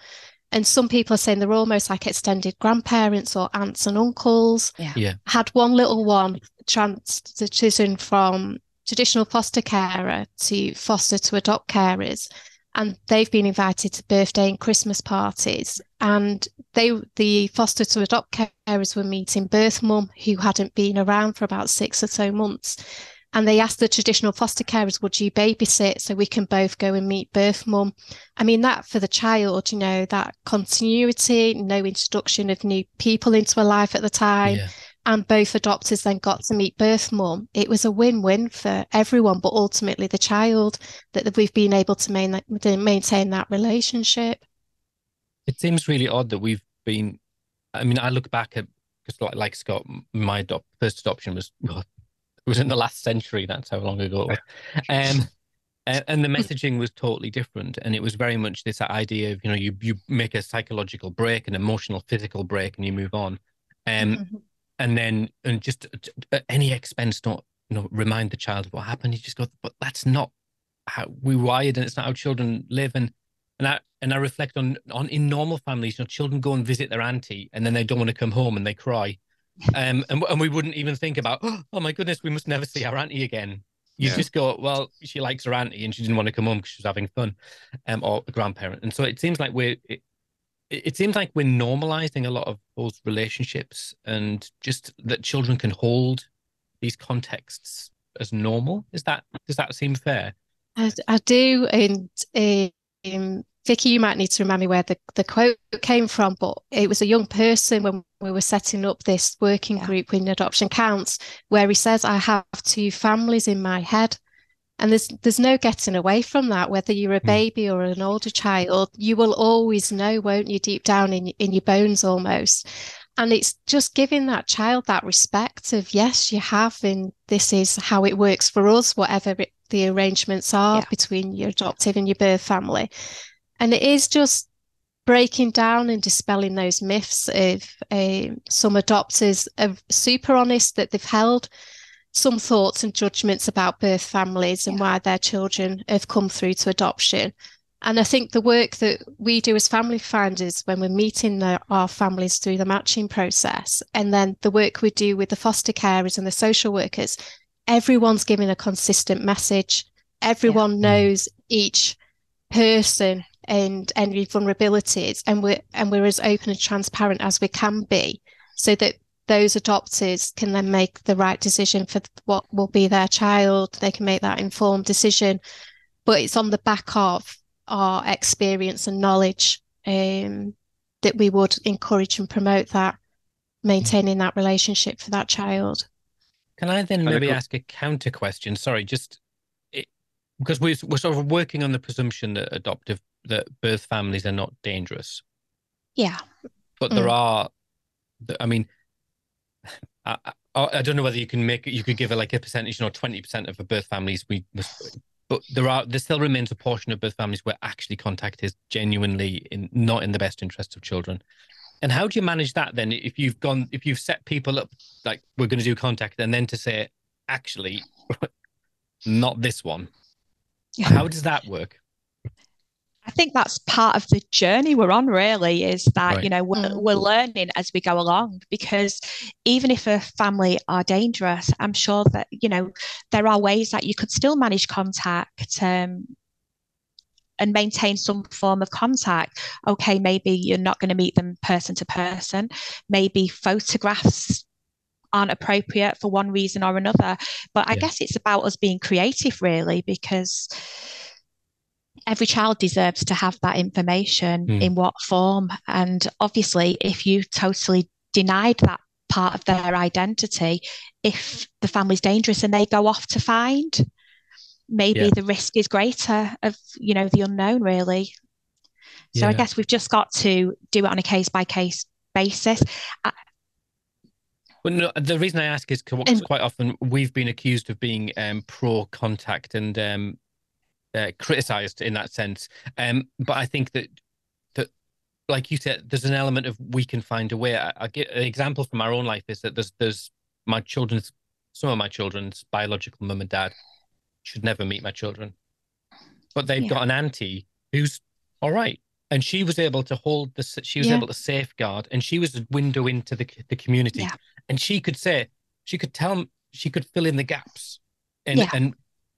and some people are saying they're almost like extended grandparents or aunts and uncles. Yeah. yeah. Had one little one transition from traditional foster carer to foster to adopt carers and they've been invited to birthday and Christmas parties. And they, the foster to adopt carers were meeting birth mum who hadn't been around for about six or so months. and they asked the traditional foster carers, would you babysit so we can both go and meet birth mum? I mean, that for the child, you know, that continuity, no introduction of new people into a life at the time. Yeah. And both adopters then got to meet birth mum. It was a win-win for everyone, but ultimately the child that we've been able to main, maintain that relationship. It seems really odd that we've been. I mean, I look back at because like, like Scott, my adopt, first adoption was it was in the last century. That's how long ago. Um, and, and the messaging was totally different, and it was very much this idea of you know you you make a psychological break, an emotional, physical break, and you move on. Um, mm-hmm. And then and just at any expense, don't you know remind the child of what happened. You just go, but that's not how we wired, and it's not how children live. And and I and I reflect on on in normal families, you know, children go and visit their auntie, and then they don't want to come home, and they cry um, and, and we wouldn't even think about, oh my goodness, we must never see our auntie again. You yeah. just go, well, she likes her auntie and she didn't want to come home because she was having fun, um, or a grandparent. And so it seems like we're, it, it seems like we're normalizing a lot of those relationships and just that children can hold these contexts as normal. Is that, does that seem fair? I, I do. And um, Vicky, you might need to remind me where the, the quote came from, but it was a young person when we were setting up this working group when adoption counts, where he says, I have two families in my head. And there's there's no getting away from that, whether you're a hmm. baby or an older child, you will always know, won't you, deep down in in your bones almost. And it's just giving that child that respect of yes, you have, and this is how it works for us, whatever it, the arrangements are yeah. between your adoptive and your birth family. And it is just breaking down and dispelling those myths of uh, some adopters are super honest that they've held some thoughts and judgments about birth families and why their children have come through to adoption. And I think the work that we do as family finders when we're meeting the, our families through the matching process, and then the work we do with the foster carers and the social workers, everyone's giving a consistent message. Everyone yeah. knows each person and any vulnerabilities and we're and we're as open and transparent as we can be so that those adopters can then make the right decision for what will be their child they can make that informed decision but it's on the back of our experience and knowledge um, that we would encourage and promote that maintaining that relationship for that child can i then maybe ask a counter question sorry just because we're, we're sort of working on the presumption that adoptive that birth families are not dangerous. Yeah. But mm. there are, I mean, I, I, I, don't know whether you can make you could give it like a percentage, you know, twenty percent of the birth families we but there are there still remains a portion of birth families where actually contact is genuinely in not in the best interest of children. And how do you manage that then? If you've gone, if you've set people up like we're going to do contact, and then to say actually, not this one. How does that work? I think that's part of the journey we're on, really, is that, right. you know, we're, mm. we're learning as we go along because even if a family are dangerous, I'm sure that, you know, there are ways that you could still manage contact um, and maintain some form of contact. Okay, maybe you're not going to meet them person to person. Maybe photographs aren't appropriate for one reason or another. But I yeah. guess it's about us being creative, really, because every child deserves to have that information mm. in what form. And obviously, if you totally denied that part of their identity, if the family's dangerous and they go off to find, maybe yeah. the risk is greater of, you know, the unknown, really. So yeah. I guess we've just got to do it on a case by case basis. I, well, no, the reason I ask is because quite often we've been accused of being um, pro contact and um, uh, criticized in that sense. Um, but I think that that, like you said, there's an element of we can find a way. I, I get an example from our own life is that there's there's my children's some of my children's biological mum and dad should never meet my children, but they've yeah. got an auntie who's all right. And she was able to hold the, she was yeah. able to safeguard, and she was a window into the the community. Yeah. And she could say, she could tell, she could fill in the gaps, and and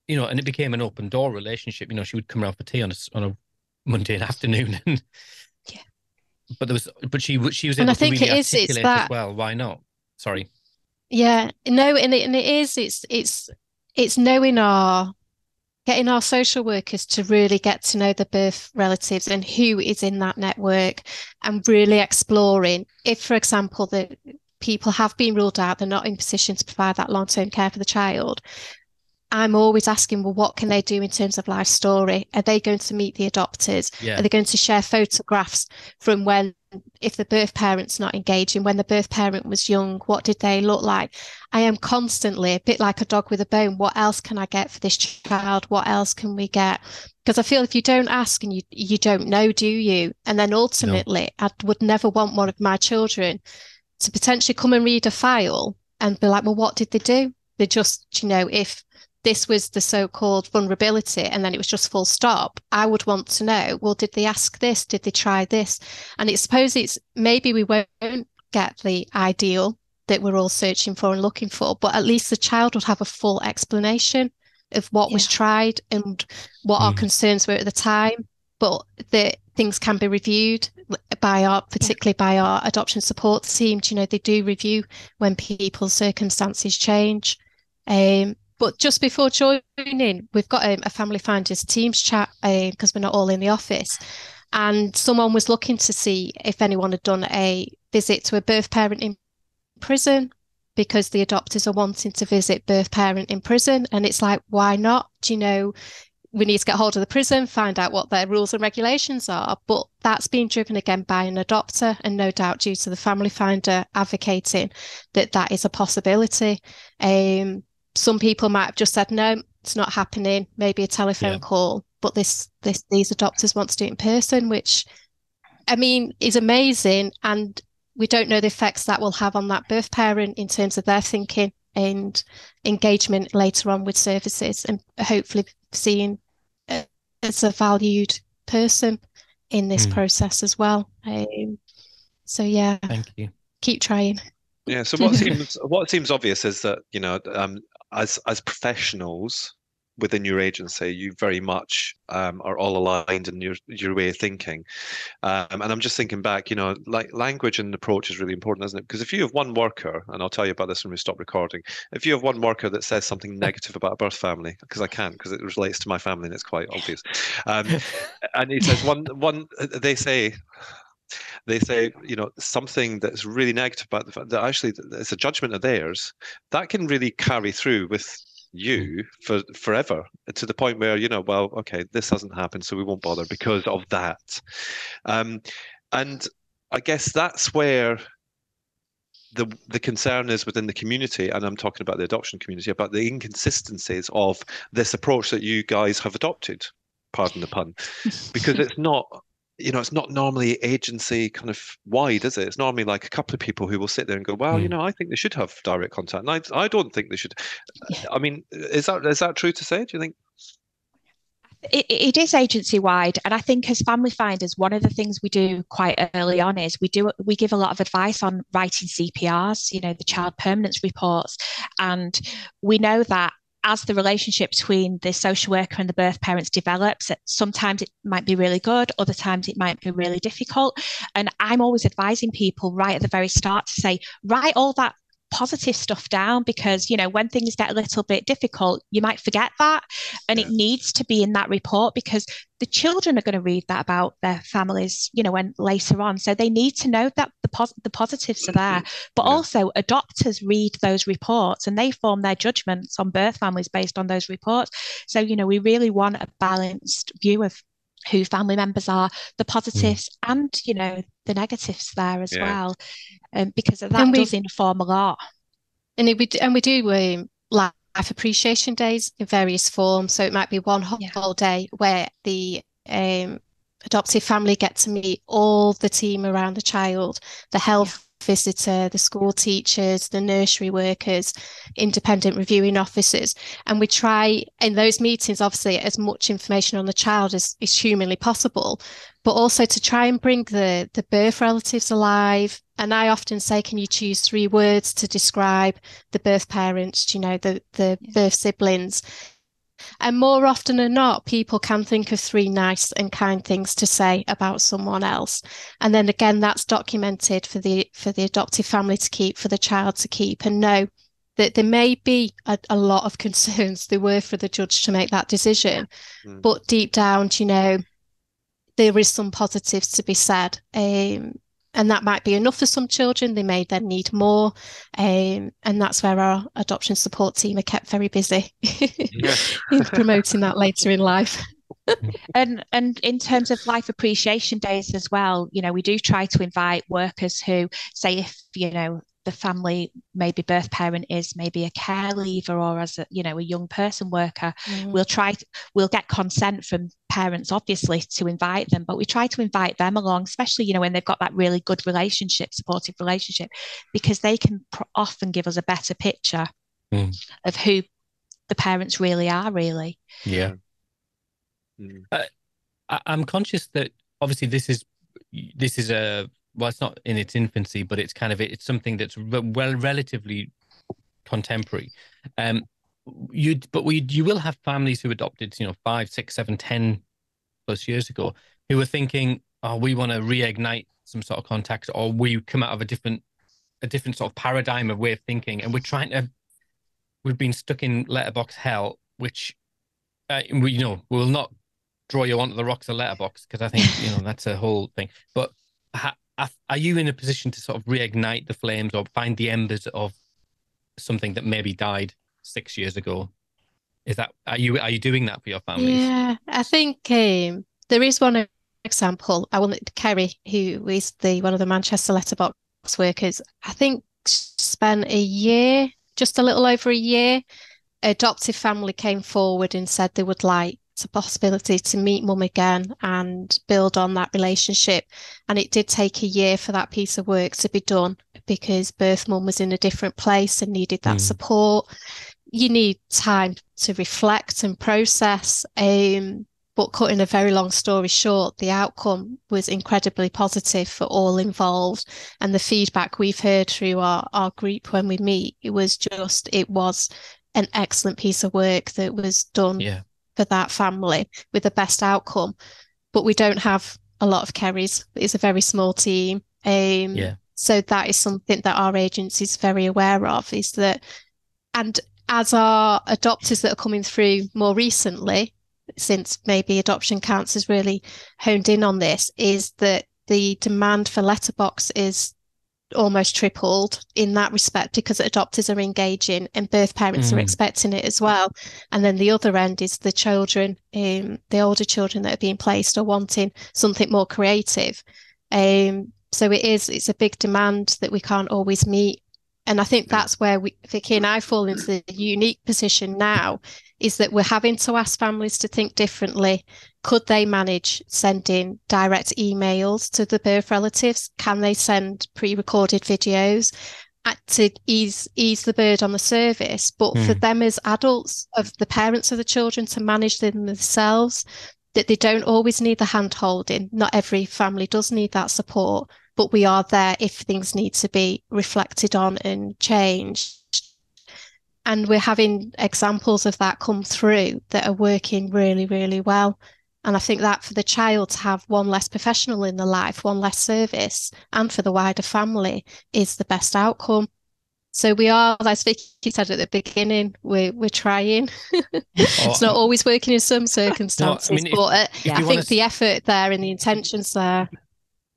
you know, and it became an open door relationship. You know, she would come around for tea on a on a Monday afternoon, and yeah. But there was, but she she was and I think really it is, it's that, as well. Why not? Sorry. Yeah, no, and it, and it is. It's it's it's knowing our getting our social workers to really get to know the birth relatives and who is in that network and really exploring if for example the people have been ruled out they're not in position to provide that long-term care for the child I'm always asking, well, what can they do in terms of life story? Are they going to meet the adopters? Yeah. Are they going to share photographs from when, if the birth parent's not engaging, when the birth parent was young, what did they look like? I am constantly a bit like a dog with a bone. What else can I get for this child? What else can we get? Because I feel if you don't ask and you you don't know, do you? And then ultimately, no. I would never want one of my children to potentially come and read a file and be like, well, what did they do? They just, you know, if this was the so-called vulnerability and then it was just full stop i would want to know well did they ask this did they try this and it's suppose it's maybe we won't get the ideal that we're all searching for and looking for but at least the child would have a full explanation of what yeah. was tried and what mm. our concerns were at the time but the things can be reviewed by our particularly yeah. by our adoption support team you know they do review when people's circumstances change um, but just before joining, we've got um, a family finders teams chat because um, we're not all in the office. And someone was looking to see if anyone had done a visit to a birth parent in prison because the adopters are wanting to visit birth parent in prison. And it's like, why not? Do you know, we need to get hold of the prison, find out what their rules and regulations are. But that's being driven again by an adopter, and no doubt due to the family finder advocating that that is a possibility. Um, some people might have just said no it's not happening. Maybe a telephone yeah. call. But this this these adopters want to do it in person which i mean is amazing. And we don't know the effects that will have on that birth parent in terms of their thinking and engagement later on with services and hopefully seeing uh, as a valued person in this mm. process as well. Um, so yeah. Thank you. Keep trying. Yeah so what seems what seems obvious is that you know um, as as professionals within your agency, you very much um, are all aligned in your your way of thinking. Um, and I'm just thinking back, you know, like language and approach is really important, isn't it? Because if you have one worker, and I'll tell you about this when we stop recording, if you have one worker that says something negative about a birth family, because I can't, because it relates to my family and it's quite obvious, um, and he says one one, they say they say you know something that's really negative about the fact that actually it's a judgment of theirs that can really carry through with you for forever to the point where you know well okay this hasn't happened so we won't bother because of that. Um, and i guess that's where the the concern is within the community and i'm talking about the adoption community about the inconsistencies of this approach that you guys have adopted. Pardon the pun. Because it's not you know, it's not normally agency kind of wide, is it? It's normally like a couple of people who will sit there and go, "Well, mm. you know, I think they should have direct contact." And I, I don't think they should. Yeah. I mean, is that is that true to say? Do you think? It, it is agency wide and i think as family finders one of the things we do quite early on is we do we give a lot of advice on writing cprs you know the child permanence reports and we know that as the relationship between the social worker and the birth parents develops, sometimes it might be really good, other times it might be really difficult. And I'm always advising people right at the very start to say, write all that positive stuff down because you know when things get a little bit difficult you might forget that. And yeah. it needs to be in that report because the children are going to read that about their families you know when later on. So they need to know that the, pos- the positives are there. Mm-hmm. But yeah. also adopters read those reports and they form their judgments on birth families based on those reports. So you know we really want a balanced view of who family members are, the mm. positives mm. and you know the negatives there as yeah. well, um, because that we, does inform a lot. And it, we and we do um, life appreciation days in various forms. So it might be one whole yeah. day where the um, adoptive family get to meet all the team around the child, the health visitor, the school teachers, the nursery workers, independent reviewing officers. And we try in those meetings, obviously, as much information on the child as is humanly possible, but also to try and bring the, the birth relatives alive. And I often say, can you choose three words to describe the birth parents, you know, the, the birth siblings? And more often than not, people can think of three nice and kind things to say about someone else. And then again, that's documented for the for the adoptive family to keep, for the child to keep and know that there may be a, a, lot of concerns there were for the judge to make that decision mm. but deep down you know there is some positives to be said um, and that might be enough for some children. They may then need more um, and that's where our adoption support team are kept very busy in promoting that later in life. And and in terms of life appreciation days as well you know we do try to invite workers who say if you know the family maybe birth parent is maybe a care leaver or as a you know a young person worker mm. we'll try we'll get consent from parents obviously to invite them but we try to invite them along especially you know when they've got that really good relationship supportive relationship because they can often give us a better picture mm. of who the parents really are really yeah mm. uh, I, i'm conscious that obviously this is this is a well, it's not in its infancy, but it's kind of it's something that's well relatively contemporary. Um, you but we you will have families who adopted, you know, five, six, seven, ten plus years ago, who were thinking, oh, we want to reignite some sort of contact, or we come out of a different a different sort of paradigm of way of thinking, and we're trying to. We've been stuck in letterbox hell, which, uh, we, you know, will not draw you onto the rocks of letterbox because I think you know that's a whole thing. But are you in a position to sort of reignite the flames or find the embers of something that maybe died six years ago? Is that are you are you doing that for your family? Yeah, I think um, there is one example. I want Kerry, who is the one of the Manchester letterbox workers. I think spent a year, just a little over a year. Adoptive family came forward and said they would like a possibility to meet mum again and build on that relationship. And it did take a year for that piece of work to be done because birth mum was in a different place and needed that mm. support. You need time to reflect and process. Um, but cutting a very long story short, the outcome was incredibly positive for all involved. And the feedback we've heard through our, our group when we meet, it was just, it was an excellent piece of work that was done yeah for that family with the best outcome. But we don't have a lot of Kerrys. It's a very small team. Um, yeah. So that is something that our agency is very aware of. Is that, and as our adopters that are coming through more recently, since maybe adoption counts has really honed in on this, is that the demand for letterbox is almost tripled in that respect because adopters are engaging and birth parents mm. are expecting it as well. And then the other end is the children, um, the older children that are being placed are wanting something more creative. Um, so it is, it's a big demand that we can't always meet. And I think that's where we, Vicky and I fall into the unique position now is that we're having to ask families to think differently. Could they manage sending direct emails to the birth relatives? Can they send pre-recorded videos to ease ease the bird on the service? But mm. for hmm. them as adults, of the parents of the children to manage them themselves, that they don't always need the hand holding. Not every family does need that support, but we are there if things need to be reflected on and changed and we're having examples of that come through that are working really really well. And i think that for the child to have one less professional in the life one less service and for the wider family is the best outcome. So we are as vicky said at the beginning we're, we're trying. It's not always working in some circumstances no, I mean, but uh, I think to... the effort there and the intentions there.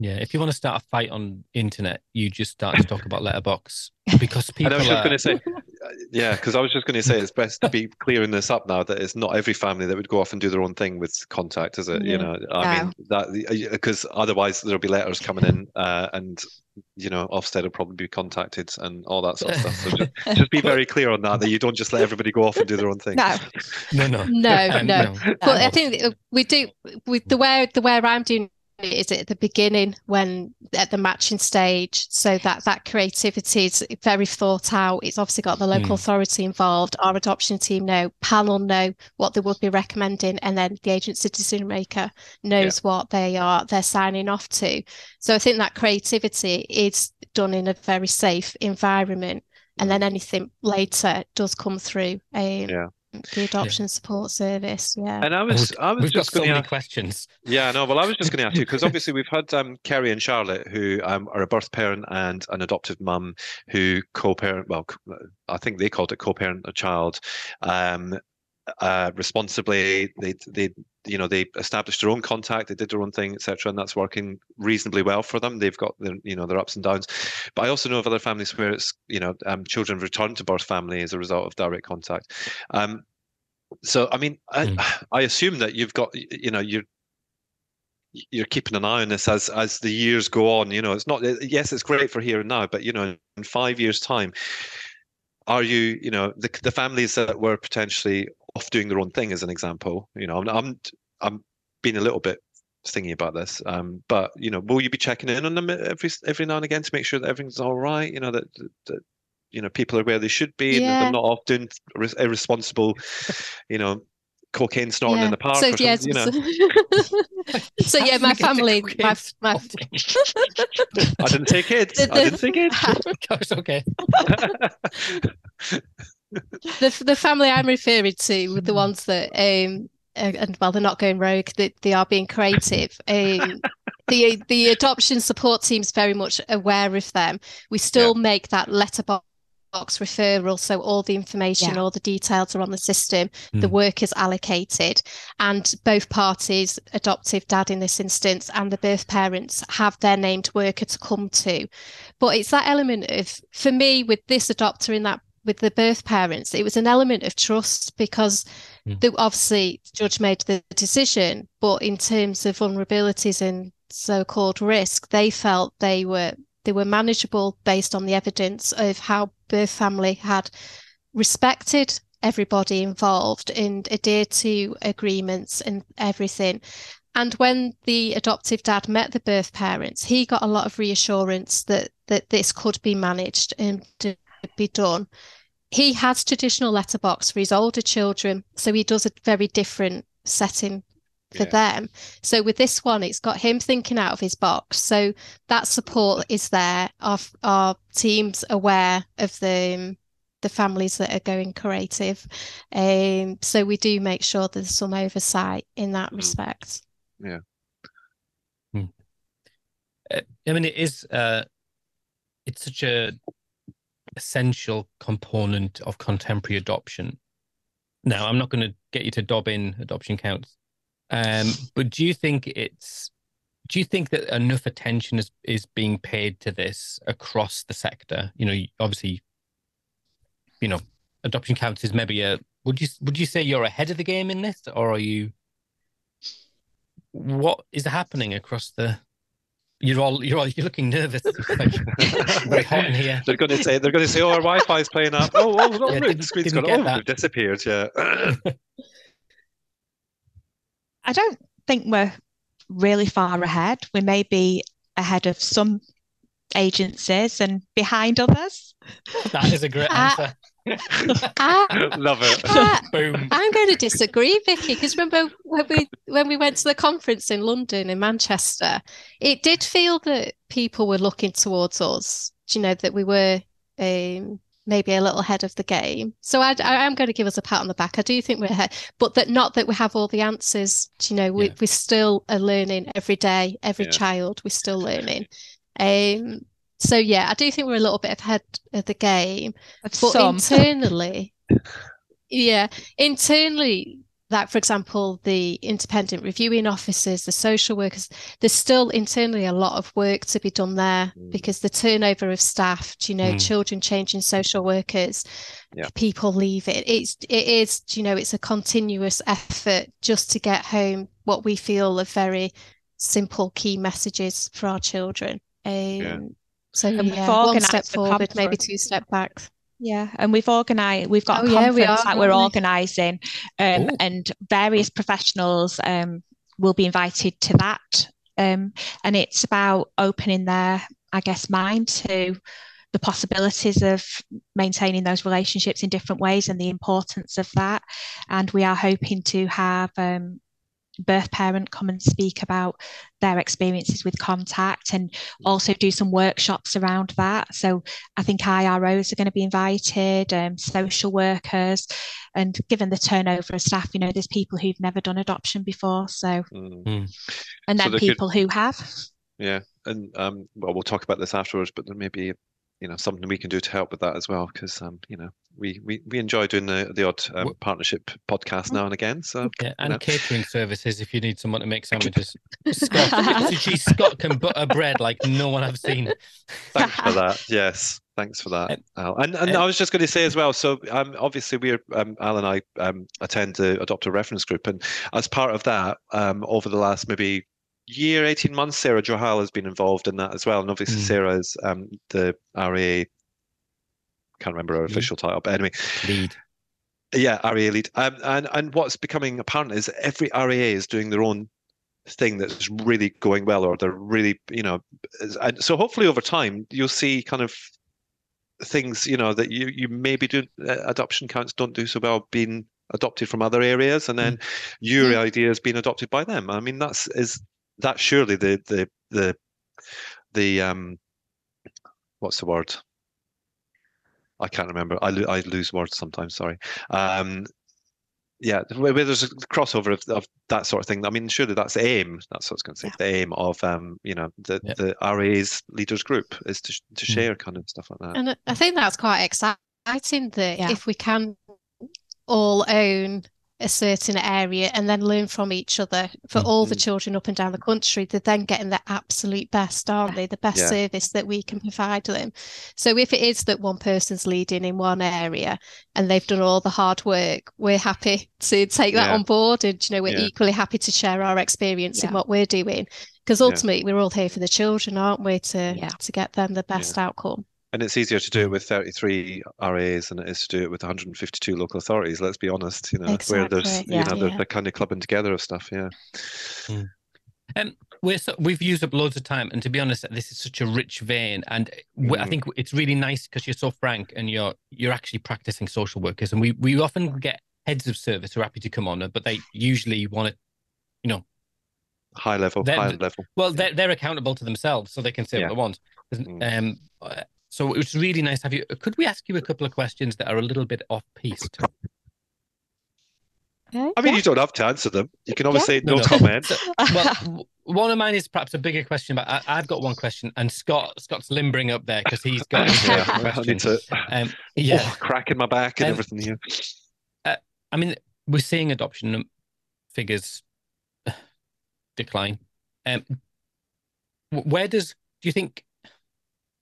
Yeah, if you want to start a fight on internet, you just start to talk about letterbox because people. And I was just are... going to say, yeah, because I was just going to say it's best to be clearing this up now that it's not every family that would go off and do their own thing with contact, is it? Yeah. You know, I mean that because otherwise there'll be letters coming in, uh, and you know, Ofsted will probably be contacted and all that sort of stuff. So just, just, be very clear on that that you don't just let everybody go off and do their own thing. No, no, no, no, no. no. But I think we do with the way the way I'm doing is it at the beginning when at the matching stage? So that that creativity is very thought out. It's obviously got the local mm. authority involved. Our adoption team know panel know what they would be recommending and then the agency decision maker knows yeah. what they are they're signing off to. So i think that creativity is done in a very safe environment and then anything later does come through um, yeah the adoption yeah. support service. Yeah. And I was, I was We've just got so many ask, questions. Yeah, no. Well, I was just going to ask you because obviously we've had um, Kerry and Charlotte, who um, are a birth parent and an adoptive mum, who co-parent. Well, I think they called it co-parent a child. Um, uh, responsibly. They they you know they established their own contact, they did their own thing, etc., and that's working reasonably well for them. They've got their you know their ups and downs, but I also know of other families where it's you know um, children return to birth family as a result of direct contact. Um, so I mean, I, mm. I assume that you've got you know you're you're keeping an eye on this as as the years go on you know it's not yes it's great for here and now but you know in five years time are you you know the, the families that were potentially off doing their own thing as an example. You know, I'm I'm, I'm being a little bit thingy about this, um, but you know, will you be checking in on them every every now and again to make sure that everything's all right? You know that, that you know people are where they should be yeah. and they're not off doing irresponsible, you know, cocaine snorting yeah. in the park. So, yeah, you know. so yeah, my family, my, my... I didn't take it. I didn't take kids. It's okay the the family I'm referring to, with the ones that um and well they're not going rogue, they, they are being creative. Um, the the adoption support team's very much aware of them. We still yeah. make that letterbox referral so all the information yeah. all the details are on the system mm. the work is allocated and both parties adoptive dad in this instance and the birth parents have their named worker to come to but it's that element of for me with this adopter in that with the birth parents, it was an element of trust because mm. the, obviously the judge made the decision, but in terms of vulnerabilities and so-called risk, they felt they were they were manageable based on the evidence of how birth family had respected everybody involved and adhered to agreements and everything. And when the adoptive dad met the birth parents, he got a lot of reassurance that that this could be managed and be done he has traditional letterbox for his older children, so he does a very different setting for yeah. them. So with this one, it's got him thinking out of his box. So that support is there. Our our team's aware of the um, the families that are going creative. Um, so we do make sure there's some oversight in that mm. respect. Yeah. Hmm. Uh, I mean, it is. Uh, it's such a essential component of contemporary adoption. Now, I'm not going to get you to dob in adoption counts, um, but do you think it's do you think that enough attention is is being paid to this across the sector? You know, obviously, you know, adoption counts is maybe a. Would you would you say you're ahead of the game in this, or are you? What is happening across the you're all you're all you're looking nervous. very hot in here. They're going to say they're going to say, "Oh, our Wi-Fi is playing up." Oh, oh, oh yeah, the screen's gone. Oh, that. disappeared. Yeah. I don't think we're really far ahead. We may be ahead of some agencies and behind others. That is a great uh, answer. I, Love it. Uh, Boom. I'm going to disagree, Vicky, because remember when we when we went to the conference in London in Manchester, it did feel that people were looking towards us. You know that we were um, maybe a little ahead of the game. So I, I, am going to give us a pat on the back. I do think we're ahead, but that not that we have all the answers. You know, we yeah. we still are learning every day. Every yeah. child, we're still learning. Um, so yeah, I do think we're a little bit ahead of the game. Of but some. internally, yeah, internally, like for example, the independent reviewing officers, the social workers, there's still internally a lot of work to be done there mm. because the turnover of staff, you know, mm. children changing social workers, yeah. people leave it. It's it is, you know, it's a continuous effort just to get home what we feel are very simple key messages for our children. Um, yeah. So and yeah, one step forward, maybe two step back. Yeah, and we've organised. We've got oh, a conference yeah, we are, that we're organising, um, and various professionals um, will be invited to that. Um, and it's about opening their, I guess, mind to the possibilities of maintaining those relationships in different ways and the importance of that. And we are hoping to have um, birth parent come and speak about their experiences with contact and also do some workshops around that. So I think IROs are going to be invited, um, social workers, and given the turnover of staff, you know, there's people who've never done adoption before. So, Mm. and So then could- people who have. Yeah, and um, well, we'll talk about this afterwards, but there may be, you know, something we can do to help with that as well, because um, you know, we we we enjoy doing the the odd um, partnership podcast now and again. So Yeah, and know. catering services if you need someone to make sandwiches. Scott, geez, Scott can butter bread like no one I've seen. thanks for that. Yes, thanks for that, Um, Al. And and I was just going to say as well. So um, obviously we're um, Al and I um attend the Adopt a Reference Group, and as part of that, um, over the last maybe year, eighteen months, Sarah Johal has been involved in that as well, and obviously Mm. Sarah is um the RA. Can't remember her official title, but anyway, Lead. Yeah, RAA lead. Um, and and what's becoming apparent is every RAA is doing their own thing that's really going well, or they're really, you know, and so hopefully over time you'll see kind of things, you know, that you you maybe do uh, adoption counts don't do so well being adopted from other areas, and then your Mm. ideas being adopted by them. I mean, that's is that's surely the the the the um, what's the word? I can't remember. I, lo- I lose words sometimes. Sorry. Um, yeah, where, where there's a crossover of, of that sort of thing. I mean, surely that's the aim. That's what I was going to say. The aim of um, you know, the Yeah. the RA's leaders group is to sh- to Mm. share kind of stuff like that. And I- I think that's quite exciting that Yeah. if we can all own a certain area and then learn from each other for all the Mhm. children up and down the country, they're then getting the absolute best, aren't they? The best Yeah. service that we can provide them. So if it is that one person's leading in one area and they've done all the hard work, we're happy to take that Yeah. on board. And you know, we're Yeah. equally happy to share our experience in what we're doing. Because Yeah. ultimately we're all here for the children, aren't we? To Yeah. to get them the best outcome. And it's easier to do it Mm. with 33 RAs than it is to do it with 152 local authorities. Let's be honest. You know, where there's Exactly, you yeah. know the, Yeah. the kind of clubbing together of stuff. Yeah. Um, we're so, we've used up loads of time, and to be honest, this is such a rich vein, and we, I Mm. think it's really nice because you're so frank and you're you're actually practicing social workers, and we we often get heads of service who are happy to come on, but they usually want to, you know, High level, high level. well, they're they're accountable to themselves, so they can say Yeah. what they want. Mm. Um, so it was really nice to have you. Could we ask you a couple of questions that are a little bit off piste? Okay. I mean, you don't have to answer them. You can always say No, no, no. comment. So- well, one of mine is perhaps a bigger question, but I, I've got one question, and Scott Scott's limbering up there because he's got his Yeah, favourite I need to. Um, yeah, Oh, crack in my back and Um, everything here. I mean, we're seeing adoption figures decline. Um, where does do you think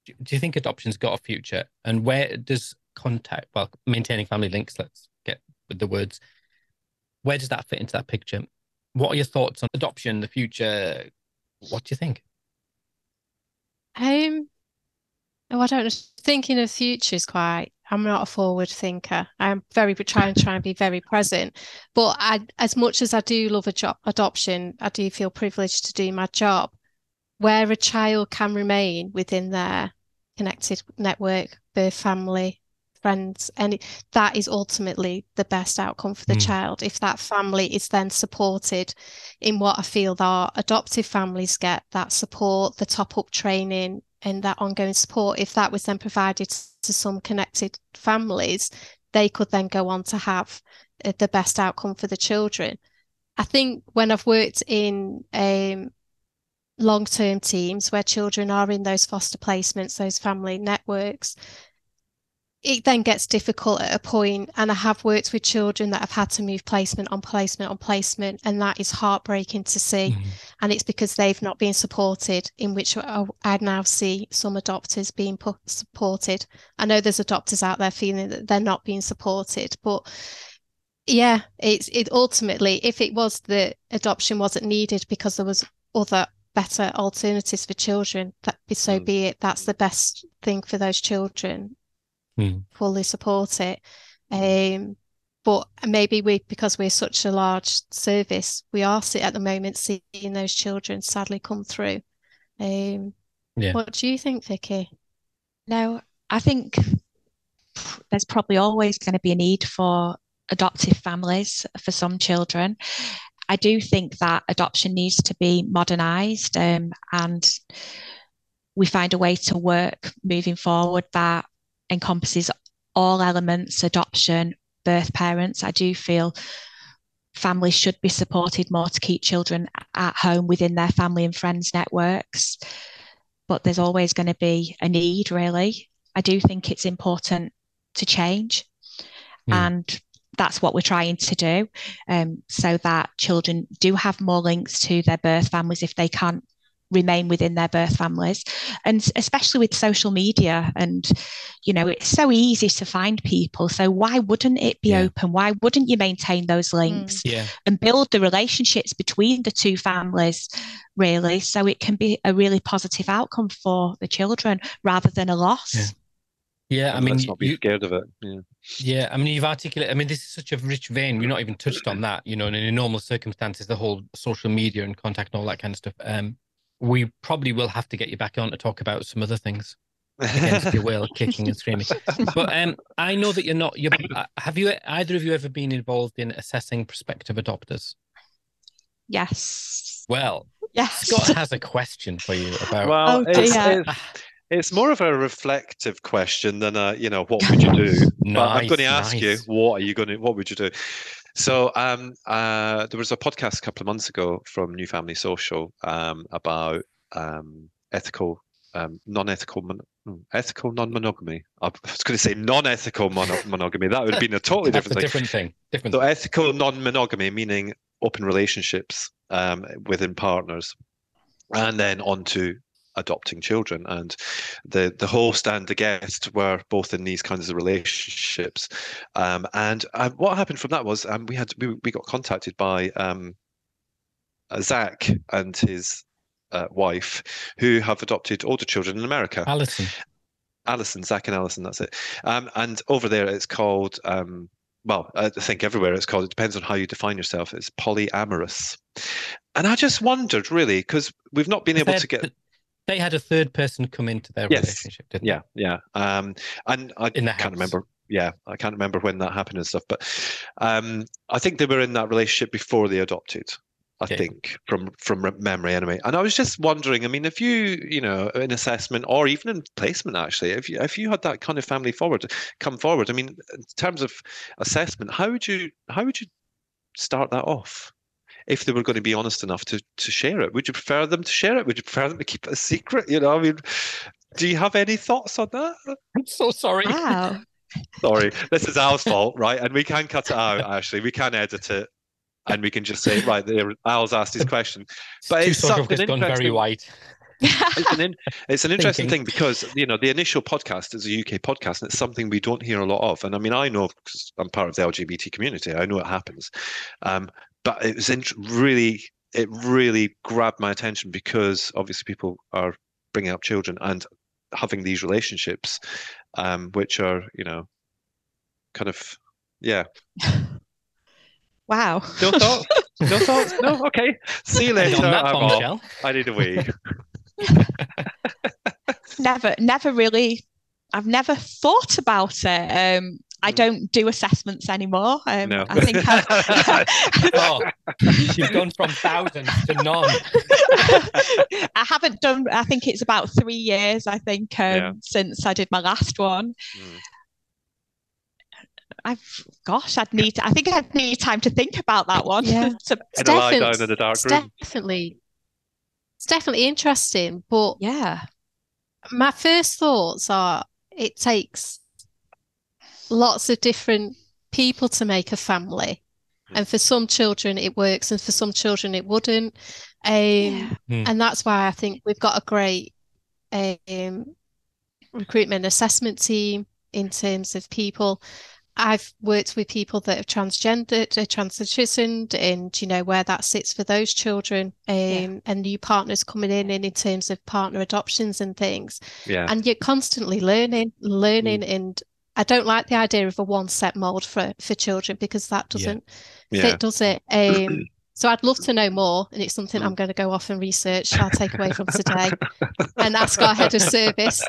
do you think adoption's got a future, and where does contact, well, maintaining family links? Let's get with the words. Where does that fit into that picture? What are your thoughts on adoption, the future? What do you think? Um, oh, I don't know. Thinking of future is quite. I'm not a forward thinker. I'm very try and try and be very present. But I, as much as I do love a job adoption, I do feel privileged to do my job. Where a child can remain within their connected network, their family, friends, and that is ultimately the best outcome for the Mm. child. If that family is then supported in what I feel our adoptive families get, that support, the top up training, and that ongoing support, if that was then provided to some connected families, they could then go on to have uh, the best outcome for the children. I think when I've worked in um, long term teams where children are in those foster placements, those family networks, it then gets difficult at a point. point and i have worked with children that have had to move placement on placement on placement and that is heartbreaking to see Mhm. and it's because they've not been supported in which I now see some adopters being put, supported i know there's adopters out there feeling that they're not being supported but yeah it's it ultimately if it was that adoption wasn't needed because there was other better alternatives for children that be so Mm. be it that's the best thing for those children Mm. fully support it. Um, but maybe we, because we're such a large service, we are see, at the moment seeing those children sadly come through. Um, Yeah. What do you think, Vicky? No, I think there's probably always going to be a need for adoptive families for some children. I do think that adoption needs to be modernised um, and we find a way to work moving forward that encompasses all elements adoption, birth parents. I do feel families should be supported more to keep children at home within their family and friends networks. But there's always going to be a need, really. I do think it's important to change. Mm. And that's what we're trying to do um, so that children do have more links to their birth families if they can't remain within their birth families and especially with social media and you know it's so easy to find people so why wouldn't it be yeah. open why wouldn't you maintain those links mm. yeah. and build the relationships between the two families really so it can be a really positive outcome for the children rather than a loss yeah. Yeah, I mean, let's not be you, scared of it. Yeah. Yeah, I mean, you've articulated. I mean, this is such a rich vein. We're not even touched on that. You know, and in normal circumstances, the whole social media and contact and all that kind of stuff. Um, we probably will have to get you back on to talk about some other things against your will, kicking and screaming. But um, I know that you're not. You're, uh, have you either of you ever been involved in assessing prospective adopters? Yes. Well, yes. Scott has a question for you about. Well, oh, it's, it's, it's, more of a reflective question than a, you know, what would you do? nice, but I'm going to ask nice. you, what are you going to, what would you do? So um, uh, there was a podcast a couple of months ago from New Family Social um, about um, ethical, um, non-ethical, mon- hmm, ethical non-monogamy. I was going to say non-ethical monogamy. That would have been a totally different thing. Different thing. Different. So ethical non-monogamy meaning open relationships um, within partners, and then on to adopting children and the the host and the guest were both in these kinds of relationships um, and uh, what happened from that was um, we had we, we got contacted by um, uh, Zach and his uh, wife who have adopted older children in America Alison Alison Zach and Alison that's it um, and over there it's called um, well, I think everywhere it's called. It depends on how you define yourself. It's polyamorous, and I just wondered, really, because we've not been able to get they had a third person come into their yes. relationship, didn't yeah, they? Yeah, yeah. Um, and I can't house. remember. Yeah, I can't remember when that happened and stuff. But um, I think they were in that relationship before they adopted. I okay. think from from memory anyway. And I was just wondering. I mean, if you you know in assessment or even in placement actually, if you if you had that kind of family forward come forward, I mean, in terms of assessment, how would you how would you start that off? If they were going to be honest enough to to share it. Would you prefer them to share it? Would you prefer them to keep it a secret? You know, I mean, do you have any thoughts on that? I'm so sorry. Wow. sorry, this is our fault, right? And we can cut it out. Actually, we can edit it, and we can just say, right there, Al's asked his question. But it's, it's something gone very white. it's an, in, it's an interesting Thinking. thing because you know the initial podcast is a UK podcast and it's something we don't hear a lot of. And I mean, I know because I'm part of the LGBT community, I know it happens. Um, but it was really it really grabbed my attention because obviously people are bringing up children and having these relationships um, which are you know kind of yeah. Wow. No thoughts no thoughts no okay. See you later i need a wee. Never never really i've never thought about it um I mm. don't do assessments anymore. Um, no. I think oh, you've gone from thousands to none. I haven't done. I think it's about three years. I think um, yeah. since I did my last one. Mm. I've, gosh, I'd need. To, I think I'd need time to think about that one. Yeah, to, it's definitely, in the dark room. definitely, it's definitely interesting. But yeah, my first thoughts are it takes lots of different people to make a family. Hmm. And for some children, it works, and for some children, it wouldn't. Um, yeah. Hmm. And that's why I think we've got a great um, recruitment assessment team in terms of people. I've worked with people that have transgendered, uh, transitioned, and you know where that sits for those children, um, yeah. and new partners coming in, and in terms of partner adoptions and things. Yeah. And you're constantly learning, learning, mm. and I don't like the idea of a one set mold for for children because that doesn't yeah. fit, yeah. does it? Um, So I'd love to know more, and it's something I'm going to go off and research. I'll take away from today and ask our head of service.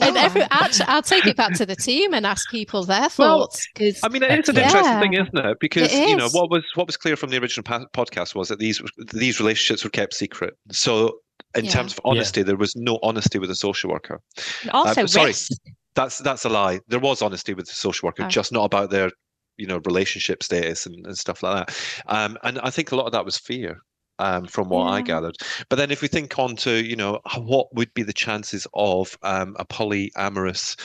And every, actually, I'll take it back to the team and ask people their Well, thoughts. Because I mean, it is an Yeah. interesting thing, isn't it? Because It you know what was what was clear from the original pa- podcast was that these these relationships were kept secret. So, in Yeah. terms of honesty, there was no honesty with the social worker. And also Uh, sorry. risk. That's that's a lie. There was honesty with the social worker, Oh. just not about their you know relationship status and, and stuff like that. Um, and I think a lot of that was fear. Um, from what I gathered, but then if we think on to you know what would be the chances of um, a polyamorous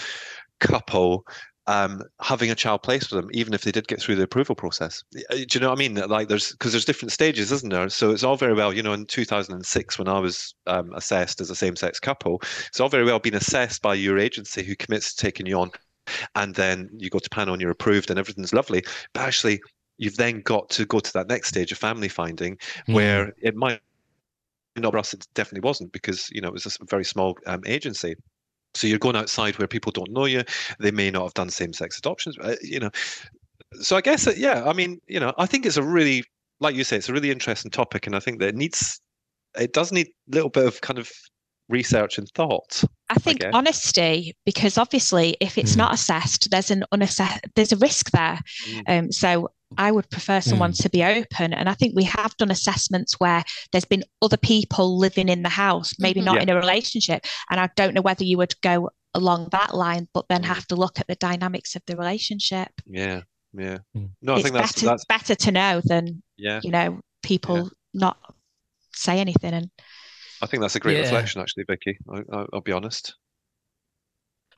couple um, having a child placed with them, even if they did get through the approval process. Uh, Do you know what I mean? Like there's because there's different stages, isn't there? So it's all very well, you know, in 2006 when I was um, assessed as a same-sex couple, it's all very well being assessed by your agency who commits to taking you on, and then you go to panel and you're approved and everything's lovely. But actually, you've then got to go to that next stage of family finding Hmm. where it might not for us it definitely wasn't because you know it was a very small um, agency so you're going outside where people don't know you they may not have done same-sex adoptions you know so i guess that, yeah i mean you know i think it's a really like you say it's a really interesting topic and i think that it needs it does need a little bit of kind of research and thought I think guess. honesty, because obviously, if it's Mm. not assessed, there's an unassessed, there's a risk there. Mm. Um, so I would prefer someone to be open, and I think we have done assessments where there's been other people living in the house, maybe Mhm. not Yeah. in a relationship, and I don't know whether you would go along that line, but then Mm. have to look at the dynamics of the relationship. yeah yeah Mm. no i it's think that's better that's better to know than yeah you know people not say anything and i think that's a great Yeah. reflection actually vicky I, I, i'll be honest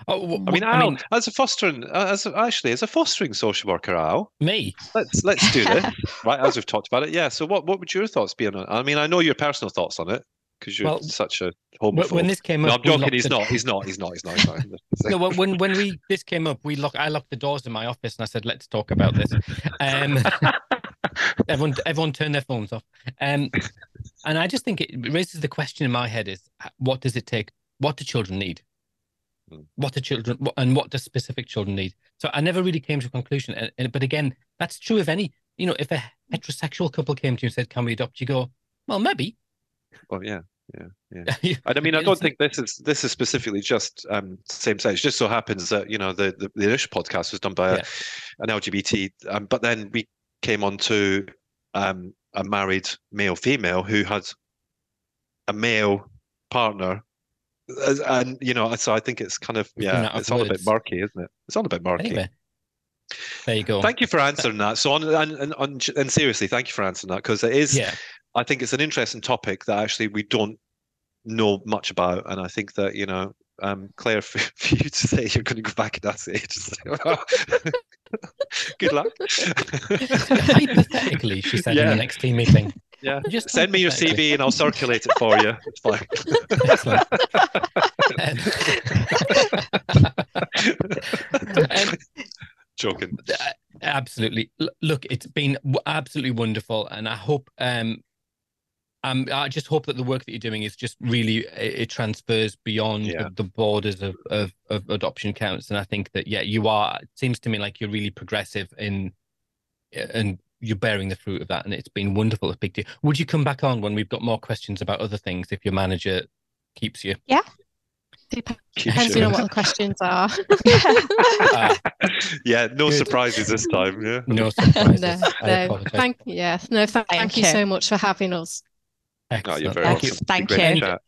Oh, I mean, Al, as a fostering, uh, as a, actually as a fostering social worker, Al, me. let's let's do this, right? As we've talked about it, yeah. So, what what would your thoughts be on it? I mean, I know your personal thoughts on it because you're Well, such a homophobe. when this came no, up, I'm joking. He's the- not. He's not. He's not. He's not. He's not. No, when when when we this came up, we lock. I locked the doors in my office and I said, "Let's talk about this." Um, everyone, everyone, turn their phones off. Um, and I just think it raises the question in my head: is what does it take? What do children need? What do children and what do specific children need? So I never really came to a conclusion. And, and- but again, that's true of any. You know, if a heterosexual couple came to you and said, "Can we adopt?" You go, "Well, maybe." well, yeah, yeah, yeah. And I mean, I don't think this is this is specifically just um, same sex. It just so happens that you know the the, the initial podcast was done by a, Yeah. an LGBT, um, but then we came on to um, a married male female who had a male partner, and you know, so I think it's kind of yeah, it's all a bit murky, isn't it? It's all a bit murky. Anyway, there you go. Thank you for answering that. So on and, and, and, and seriously, thank you for answering that because it is yeah. I think it's an interesting topic that actually we don't know much about, and I think that you know, um, Claire, for, for you to say you're going to go back and at that age, good luck. Hypothetically, she said in the next team meeting. Yeah, Just send me your. CV and I'll circulate it for you. It's fine. Excellent. Um, Joking. uh, absolutely. Look, it's been absolutely wonderful, and I hope. Um, um, I just hope that the work that you're doing is just really it, it transfers beyond Yeah. the, the borders of, of of adoption counts, and I think that yeah, you are. It seems to me like you're really progressive in, and you're bearing the fruit of that, and it's been wonderful to speak to you. Would you come back on when we've got more questions about other things if your manager keeps you? Yeah. depends you- on what the questions are. Uh, yeah, no Good. surprises this time. Yeah. no surprises. no, I no. apologize. Thank yeah, no. Th- thank, Thank you you. so much for having us. No, Excellent. you're very Thank welcome. you. Thank you. chat.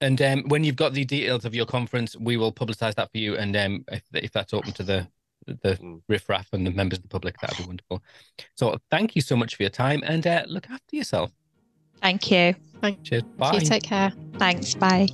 And um, when you've got the details of your conference, we will publicise that for you. And um, if, if that's open to the the Mm. riffraff and the members of the public, that'd be wonderful. So thank you so much for your time and uh, look after yourself. Thank you. Cheers. Bye. You take care. Thanks. Bye.